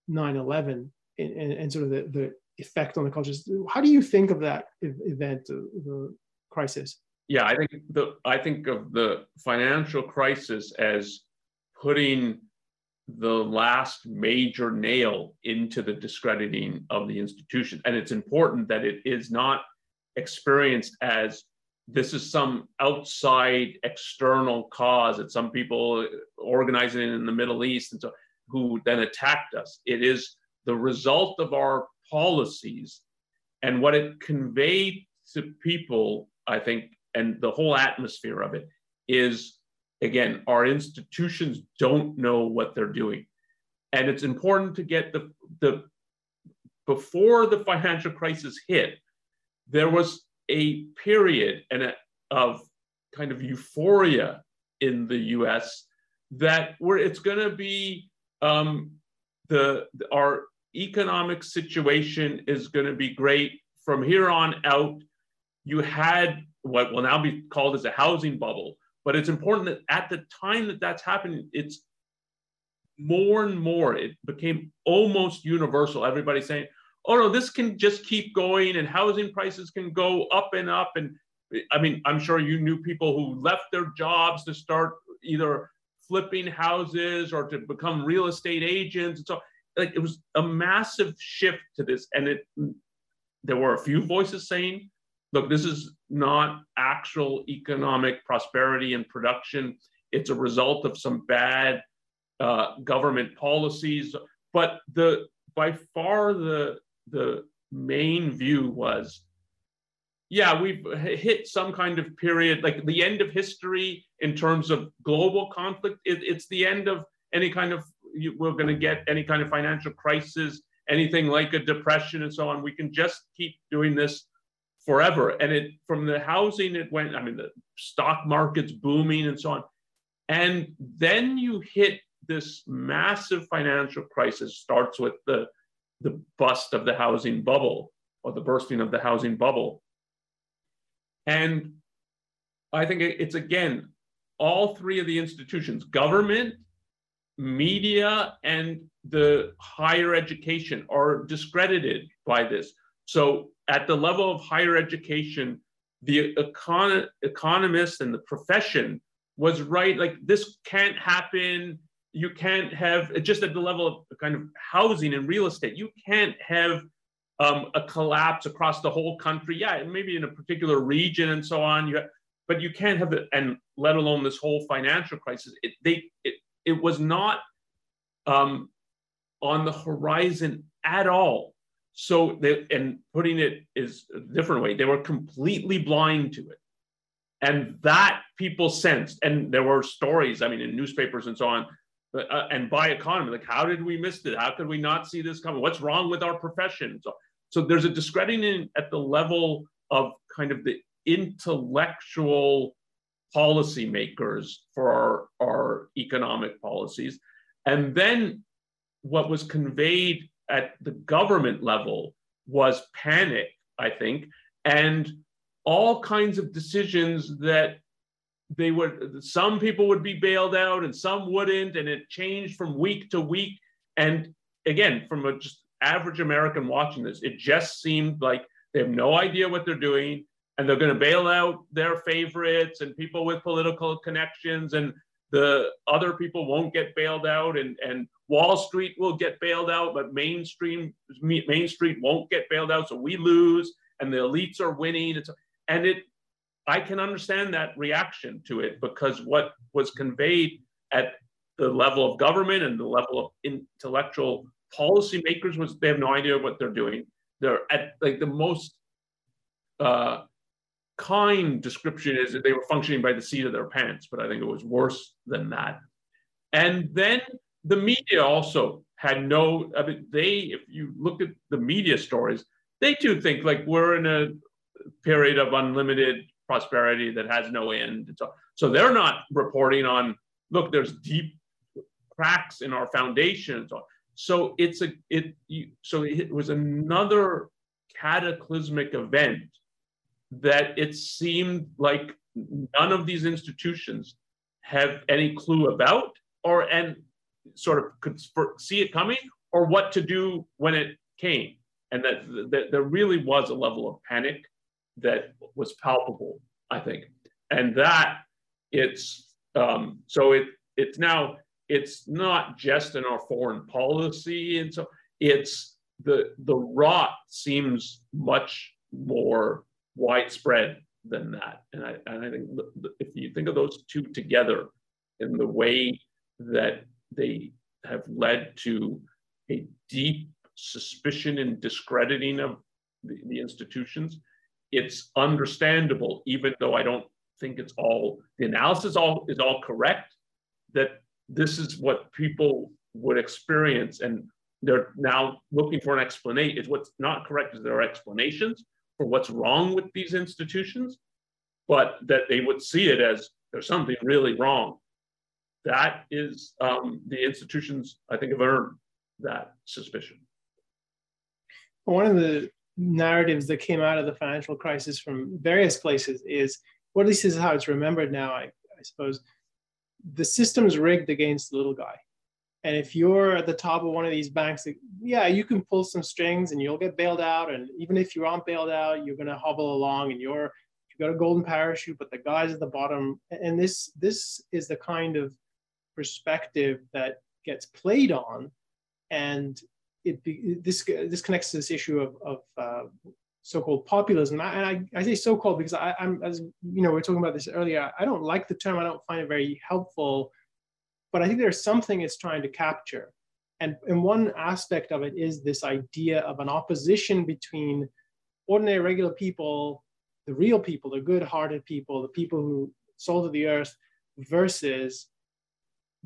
Speaker 1: 9-11 and, and, and, sort of the, the effect on the cultures. How do you think of that event, the crisis?
Speaker 2: Yeah, I think the I think of the financial crisis as putting the last major nail into the discrediting of the institution. And it's important that it is not experienced as this is some outside external cause that some people organizing in the Middle East and so who then attacked us. It is the result of our policies and what it conveyed to people, I think, and the whole atmosphere of it is again, our institutions don't know what they're doing. And it's important to get the, the before the financial crisis hit, there was a period and a, of kind of euphoria in the US that where it's going to be um, the, our economic situation is going to be great from here on out. You had what will now be called as a housing bubble, but it's important that at the time that that's happening, it's more and more, it became almost universal. Everybody saying, oh no, this can just keep going and housing prices can go up and up. And I mean, I'm sure you knew people who left their jobs to start either flipping houses or to become real estate agents. And so like it was a massive shift to this. And it there were a few voices saying, look, this is not actual economic prosperity and production. It's a result of some bad uh, government policies. But the by far the the main view was yeah, we've hit some kind of period, like the end of history in terms of global conflict. It, it's the end of any kind of, we're going to get any kind of financial crisis, anything like a depression and so on. We can just keep doing this forever. And it, from the housing, it went, I mean, the stock market's booming and so on. And then you hit this massive financial crisis, starts with the, the bust of the housing bubble or the bursting of the housing bubble and I think it's again, all three of the institutions government, media, and the higher education are discredited by this. So, at the level of higher education, the econ- and the profession was right like, this can't happen. You can't have, just at the level of kind of housing and real estate, you can't have um, a collapse across the whole country. Yeah, maybe in a particular region and so on. You have, but you can't have it, and let alone this whole financial crisis. It, they, it, it was not um, on the horizon at all. So they, and putting it is a different way, they were completely blind to it. And that people sensed, and there were stories, I mean, in newspapers and so on, uh, and by economy, like how did we miss it? How could we not see this coming? What's wrong with our profession? So so there's a discrediting at the level of kind of the intellectual policymakers for our, our economic policies. And then what was conveyed at the government level was panic, I think, and all kinds of decisions that they would some people would be bailed out and some wouldn't and it changed from week to week. And again from a just average American watching this, it just seemed like they have no idea what they're doing and they're going to bail out their favorites and people with political connections and the other people won't get bailed out and, and wall street will get bailed out but mainstream main street won't get bailed out so we lose and the elites are winning and, it i can understand that reaction to it because what was conveyed at the level of government and the level of intellectual policymakers was they have no idea what they're doing. They're at like the most uh, kind description is that they were functioning by the seat of their pants, but I think it was worse than that. And then the media also had no. I mean, they if you look at the media stories, they too think like we're in a period of unlimited prosperity that has no end. So, so they're not reporting on look, there's deep cracks in our foundations. So it's a it so it was another cataclysmic event that it seemed like none of these institutions have any clue about or and sort of could see it coming or what to do when it came. And that, that there really was a level of panic that was palpable i think. And that it's um, so it it's now it's not just in our foreign policy and so it's the the rot seems much more widespread than that. And i and i think if you think of those two together in the way that they have led to a deep suspicion and discrediting of the, the institutions it's understandable even though i don't think it's all the analysis all is all correct that this is what people would experience and they're now looking for an explanation. It's what's not correct is there are explanations for what's wrong with these institutions, but that they would see it as there's something really wrong. That is um, the institutions, I think, have earned that suspicion.
Speaker 1: One of the narratives that came out of the financial crisis from various places is, or at least this is how it's remembered now, I, I suppose, the system's rigged against the little guy. And if you're at the top of one of these banks, yeah, you can pull some strings and you'll get bailed out. And even if you aren't bailed out, you're going to hobble along and you're you've got a golden parachute, but the guys at the bottom. And this this is the kind of perspective that gets played on, and it this this connects to this issue of of uh, so-called populism. And I, I say so-called because I, am as you know we are talking about this earlier. I don't like the term. I don't find it very helpful but I think there's something it's trying to capture. And, and one aspect of it is this idea of an opposition between ordinary, regular people, the real people, the good hearted people, the people who sold to the earth, versus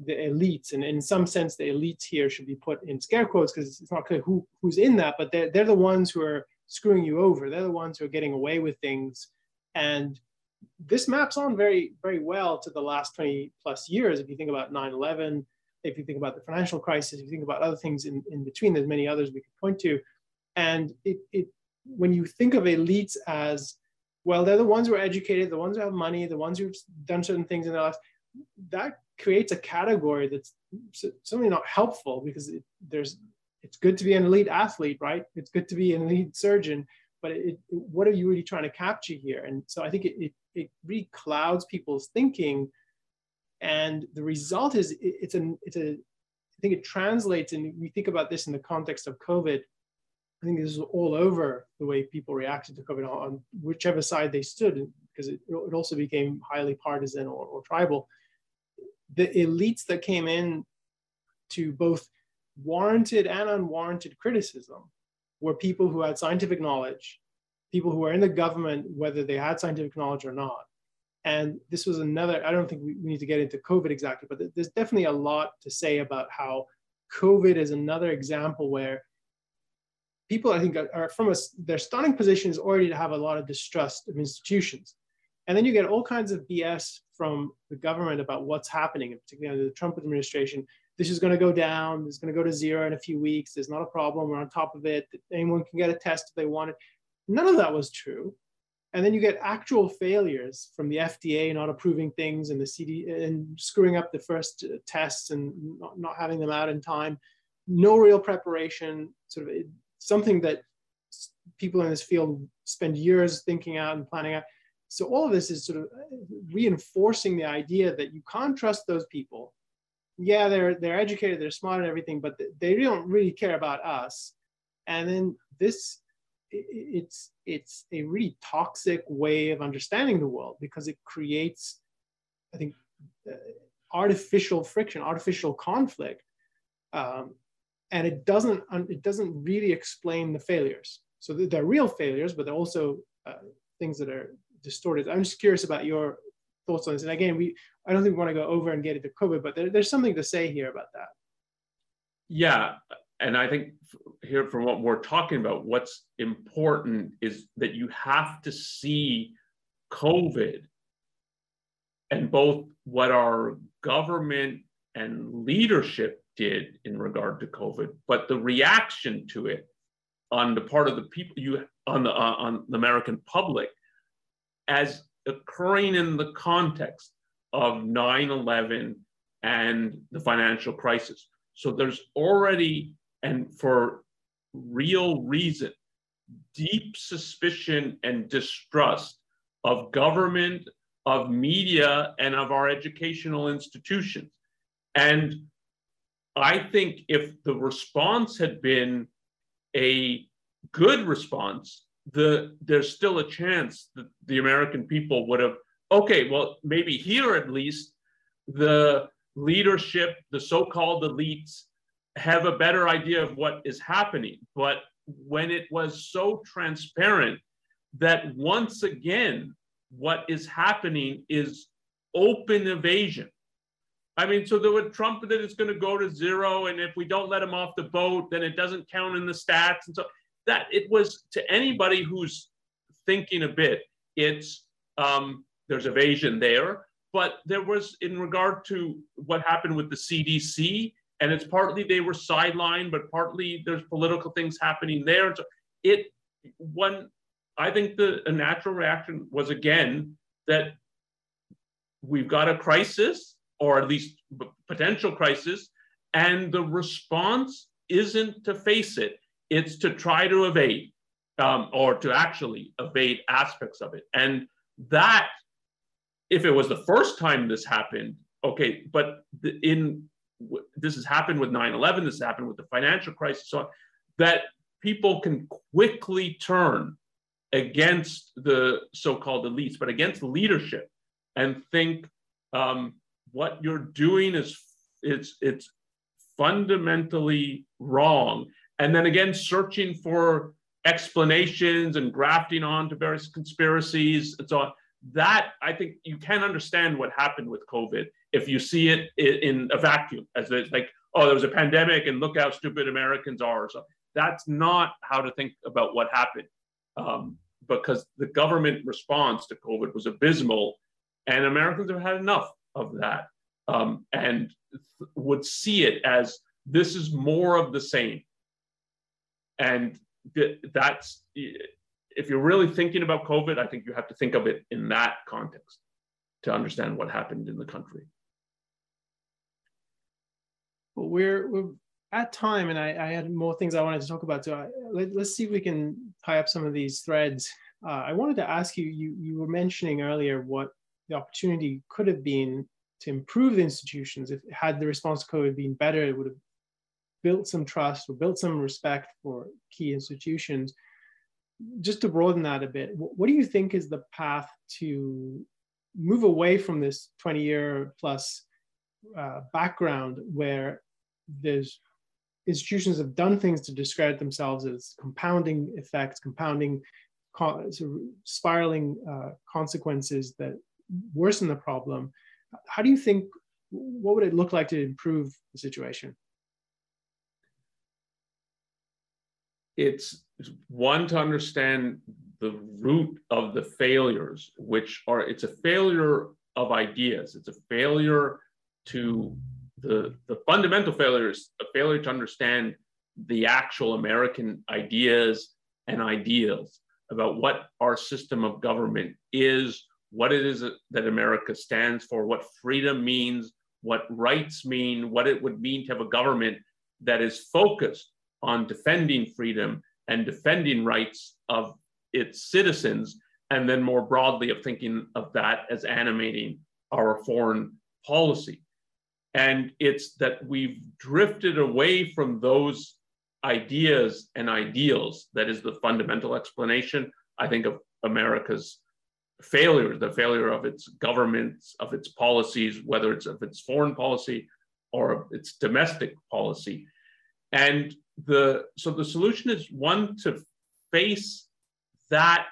Speaker 1: the elites. And in some sense, the elites here should be put in scare quotes because it's not clear who, who's in that, but they're, they're the ones who are screwing you over. They're the ones who are getting away with things. And this maps on very, very well to the last 20 plus years. If you think about 9 11, if you think about the financial crisis, if you think about other things in, in between, there's many others we could point to. And it, it, when you think of elites as, well, they're the ones who are educated, the ones who have money, the ones who've done certain things in their lives, that creates a category that's certainly not helpful because it, there's, it's good to be an elite athlete, right? It's good to be an elite surgeon, but it, what are you really trying to capture here? And so I think it, it, it really clouds people's thinking. And the result is it, it's a, it's a, I think it translates, and we think about this in the context of COVID. I think this is all over the way people reacted to COVID on whichever side they stood, because it, it also became highly partisan or, or tribal. The elites that came in to both warranted and unwarranted criticism were people who had scientific knowledge, people who were in the government, whether they had scientific knowledge or not. And this was another, I don't think we need to get into COVID exactly, but there's definitely a lot to say about how COVID is another example where people, I think, are from a, their starting position is already to have a lot of distrust of institutions. And then you get all kinds of BS from the government about what's happening, particularly under the Trump administration, this is going to go down. It's going to go to zero in a few weeks. There's not a problem. We're on top of it. Anyone can get a test if they want it. None of that was true. And then you get actual failures from the FDA not approving things and the CD and screwing up the first uh, tests and not, not having them out in time. No real preparation, sort of something that people in this field spend years thinking out and planning out. So all of this is sort of reinforcing the idea that you can't trust those people yeah, they're they're educated, they're smart and everything, but they don't really care about us. And then this, it's it's a really toxic way of understanding the world because it creates, I think, uh, artificial friction, artificial conflict, um, and it doesn't it doesn't really explain the failures. So they're real failures, but they're also uh, things that are distorted. I'm just curious about your thoughts on this. And again, we I don't think we want to go over and get into COVID, but there, there's something to say here about that.
Speaker 2: Yeah, and I think here from what we're talking about, what's important is that you have to see COVID and both what our government and leadership did in regard to COVID, but the reaction to it on the part of the people you on the uh, on the American public as occurring in the context of 9 11 and the financial crisis. So there's already, and for real reason, deep suspicion and distrust of government, of media, and of our educational institutions. And I think if the response had been a good response, the there's still a chance that the American people would have okay, well maybe here at least the leadership, the so-called elites have a better idea of what is happening. But when it was so transparent that once again what is happening is open evasion. I mean, so there would Trump that it's going to go to zero, and if we don't let him off the boat, then it doesn't count in the stats. And so that it was to anybody who's thinking a bit, it's um, there's evasion there. but there was in regard to what happened with the CDC, and it's partly they were sidelined, but partly there's political things happening there. So it one, I think the a natural reaction was again that we've got a crisis, or at least potential crisis, and the response isn't to face it; it's to try to evade, um, or to actually evade aspects of it, and that if it was the first time this happened, okay, but in this has happened with 9-11, this happened with the financial crisis, so that people can quickly turn against the so-called elites, but against leadership and think um, what you're doing is it's it's fundamentally wrong. And then again, searching for explanations and grafting onto various conspiracies and so on that I think you can understand what happened with COVID if you see it in a vacuum, as it's like, oh, there was a pandemic and look how stupid Americans are. So that's not how to think about what happened, um, because the government response to COVID was abysmal, and Americans have had enough of that, um, and would see it as this is more of the same, and that's if you're really thinking about COVID, I think you have to think of it in that context to understand what happened in the country.
Speaker 1: Well, we're, we're at time, and I, I, had more things I wanted to talk about. So I, let, us see if we can tie up some of these threads. Uh, I wanted to ask you, you, you were mentioning earlier what the opportunity could have been to improve the institutions. If had the response to COVID been better, it would have built some trust or built some respect for key institutions just to broaden that a bit, what do you think is the path to move away from this 20 year plus uh, background where there's institutions have done things to discredit themselves as compounding effects, compounding, spiraling uh, consequences that worsen the problem. How do you think, what would it look like to improve the situation?
Speaker 2: It's one to understand the root of the failures, which are it's a failure of ideas. It's a failure to the the fundamental failure is a failure to understand the actual American ideas and ideals about what our system of government is, what it is that America stands for, what freedom means, what rights mean, what it would mean to have a government that is focused on defending freedom and defending rights of its citizens, and then more broadly of thinking of that as animating our foreign policy. And it's that we've drifted away from those ideas and ideals that is the fundamental explanation, I think, of America's failure, the failure of its governments, of its policies, whether it's of its foreign policy or its domestic policy. And the so the solution is one to face that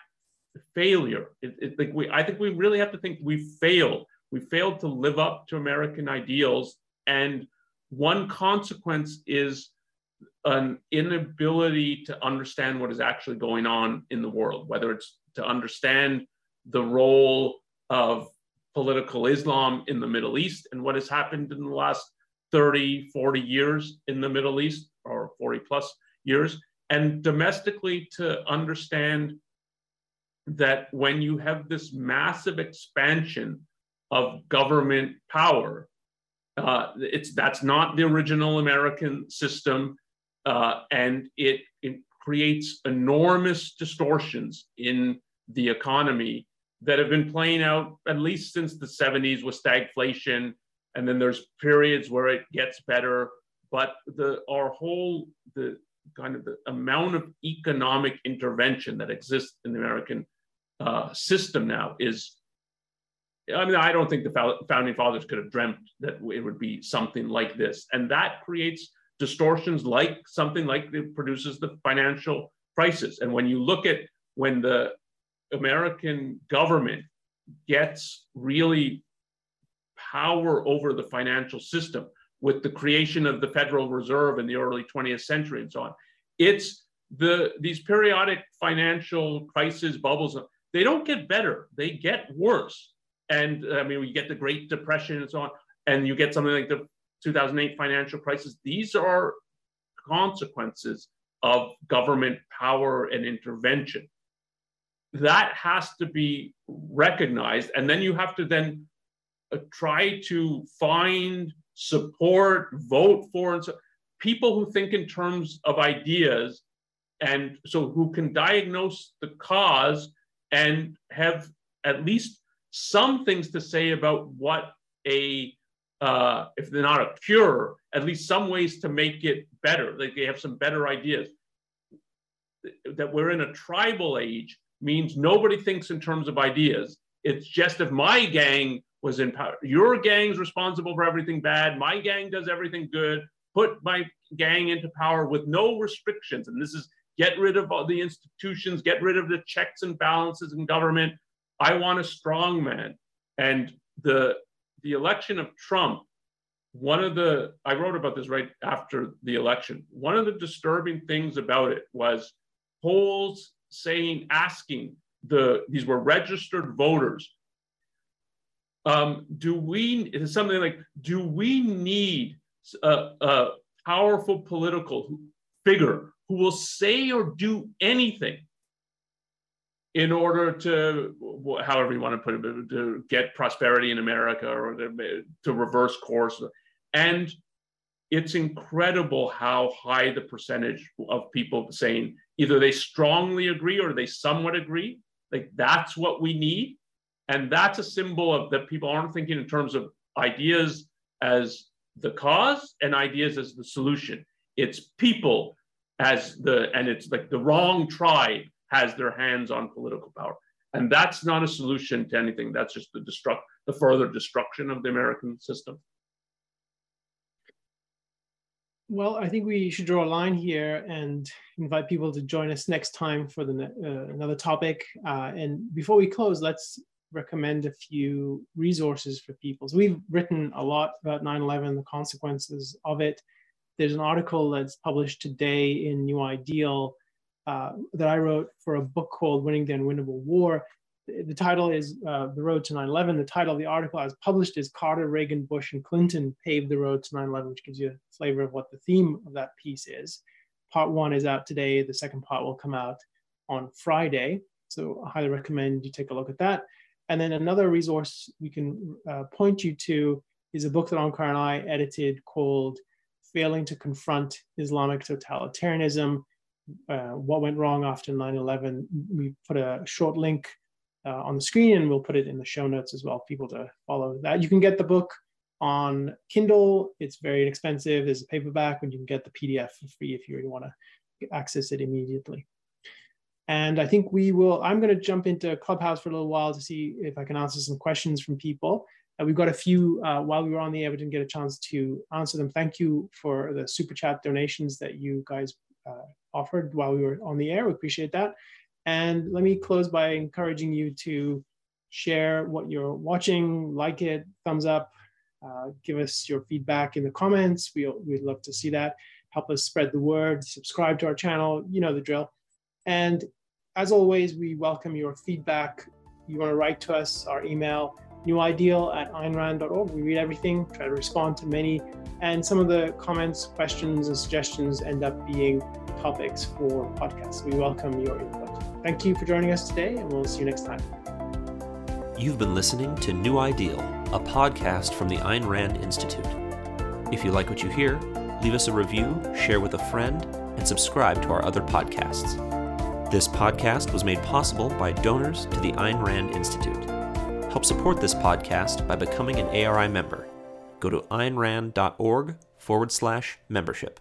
Speaker 2: failure. It, it, like we, I think we really have to think we failed. We failed to live up to American ideals, and one consequence is an inability to understand what is actually going on in the world, whether it's to understand the role of political Islam in the Middle East and what has happened in the last 30, 40 years in the Middle East, or 40 plus years, and domestically to understand that when you have this massive expansion of government power, uh, it's that's not the original American system, uh, and it, it creates enormous distortions in the economy that have been playing out at least since the 70s with stagflation, and then there's periods where it gets better but the our whole the kind of the amount of economic intervention that exists in the American uh, system now is. I mean, I don't think the founding fathers could have dreamt that it would be something like this, and that creates distortions like something like it produces the financial crisis. And when you look at when the American government gets really power over the financial system, with the creation of the Federal Reserve in the early 20th century and so on. It's the these periodic financial crises, bubbles, they don't get better, they get worse. and I mean, we get the Great Depression and so on, and you get something like the 2008 financial crisis. These are consequences of government power and intervention. That has to be recognized, and then you have to then uh, try to find support, vote for, and so people who think in terms of ideas, and so who can diagnose the cause and have at least some things to say about what a uh, if they're not a cure, at least some ways to make it better. Like they have some better ideas. That we're in a tribal age means nobody thinks in terms of ideas. It's just if my gang was in power, your gang's responsible for everything bad, my gang does everything good, put my gang into power with no restrictions. And this is get rid of all the institutions, get rid of the checks and balances in government. I want a strong man. And the the election of Trump, one of the, I wrote about this right after the election. One of the disturbing things about it was polls saying, asking the, these were registered voters. Um, do we, it's something like, do we need a, a powerful political figure who will say or do anything in order to, however you want to put it, to get prosperity in America or to, to reverse course. And it's incredible how high the percentage of people saying either they strongly agree or they somewhat agree. Like that's what we need. And that's a symbol of that people aren't thinking in terms of ideas as the cause and ideas as the solution. It's people as the, and it's like the wrong tribe has their hands on political power. And that's not a solution to anything. That's just the destruct, the further destruction of the American system.
Speaker 1: Well, I think we should draw a line here and invite people to join us next time for the uh, another topic. Uh, and before we close, let's recommend a few resources for people. So we've written a lot about 9/11, the consequences of it. There's an article that's published today in New Ideal uh, that I wrote for a book called Winning the Unwinnable War. The, title is uh, The Road to 9 11. The title of the article as published is Carter, Reagan, Bush, and Clinton Paved the Road to 9 11, which gives you a flavor of what the theme of that piece is. Part one is out today. The second part will come out on Friday. So I highly recommend you take a look at that. And then another resource we can uh, point you to is a book that Onkar and I edited called Failing to Confront Islamic Totalitarianism uh, what went wrong after 9-11 we put a short link uh, on the screen and we'll put it in the show notes as well people to follow that. You can get the book on kindle. It's very inexpensive. There's a paperback and you can get the pdf for free if you really want to access it immediately and i think we will i'm going to jump into clubhouse for a little while to see if i can answer some questions from people uh, we've got a few uh, while we were on the air we didn't get a chance to answer them thank you for the super chat donations that you guys uh, offered while we were on the air. We appreciate that. And let me close by encouraging you to share what you're watching, like it, thumbs up, uh, give us your feedback in the comments. We, we'd love to see that. Help us spread the word, subscribe to our channel, you know the drill. And as always, we welcome your feedback. You want to write to us, our email, newideal at aynrand.org. We read everything, try to respond to many, and some of the comments, questions, and suggestions end up being topics for podcasts. We welcome your input. Thank you for joining us today, and we'll see you next time.
Speaker 3: You've been listening to New Ideal, a podcast from the Ayn Rand Institute. If you like what you hear, leave us a review, share with a friend, and subscribe to our other podcasts. This podcast was made possible by donors to the Ayn Rand Institute. Help support this podcast by becoming an ARI member. Go to aynrand.org forward slash membership.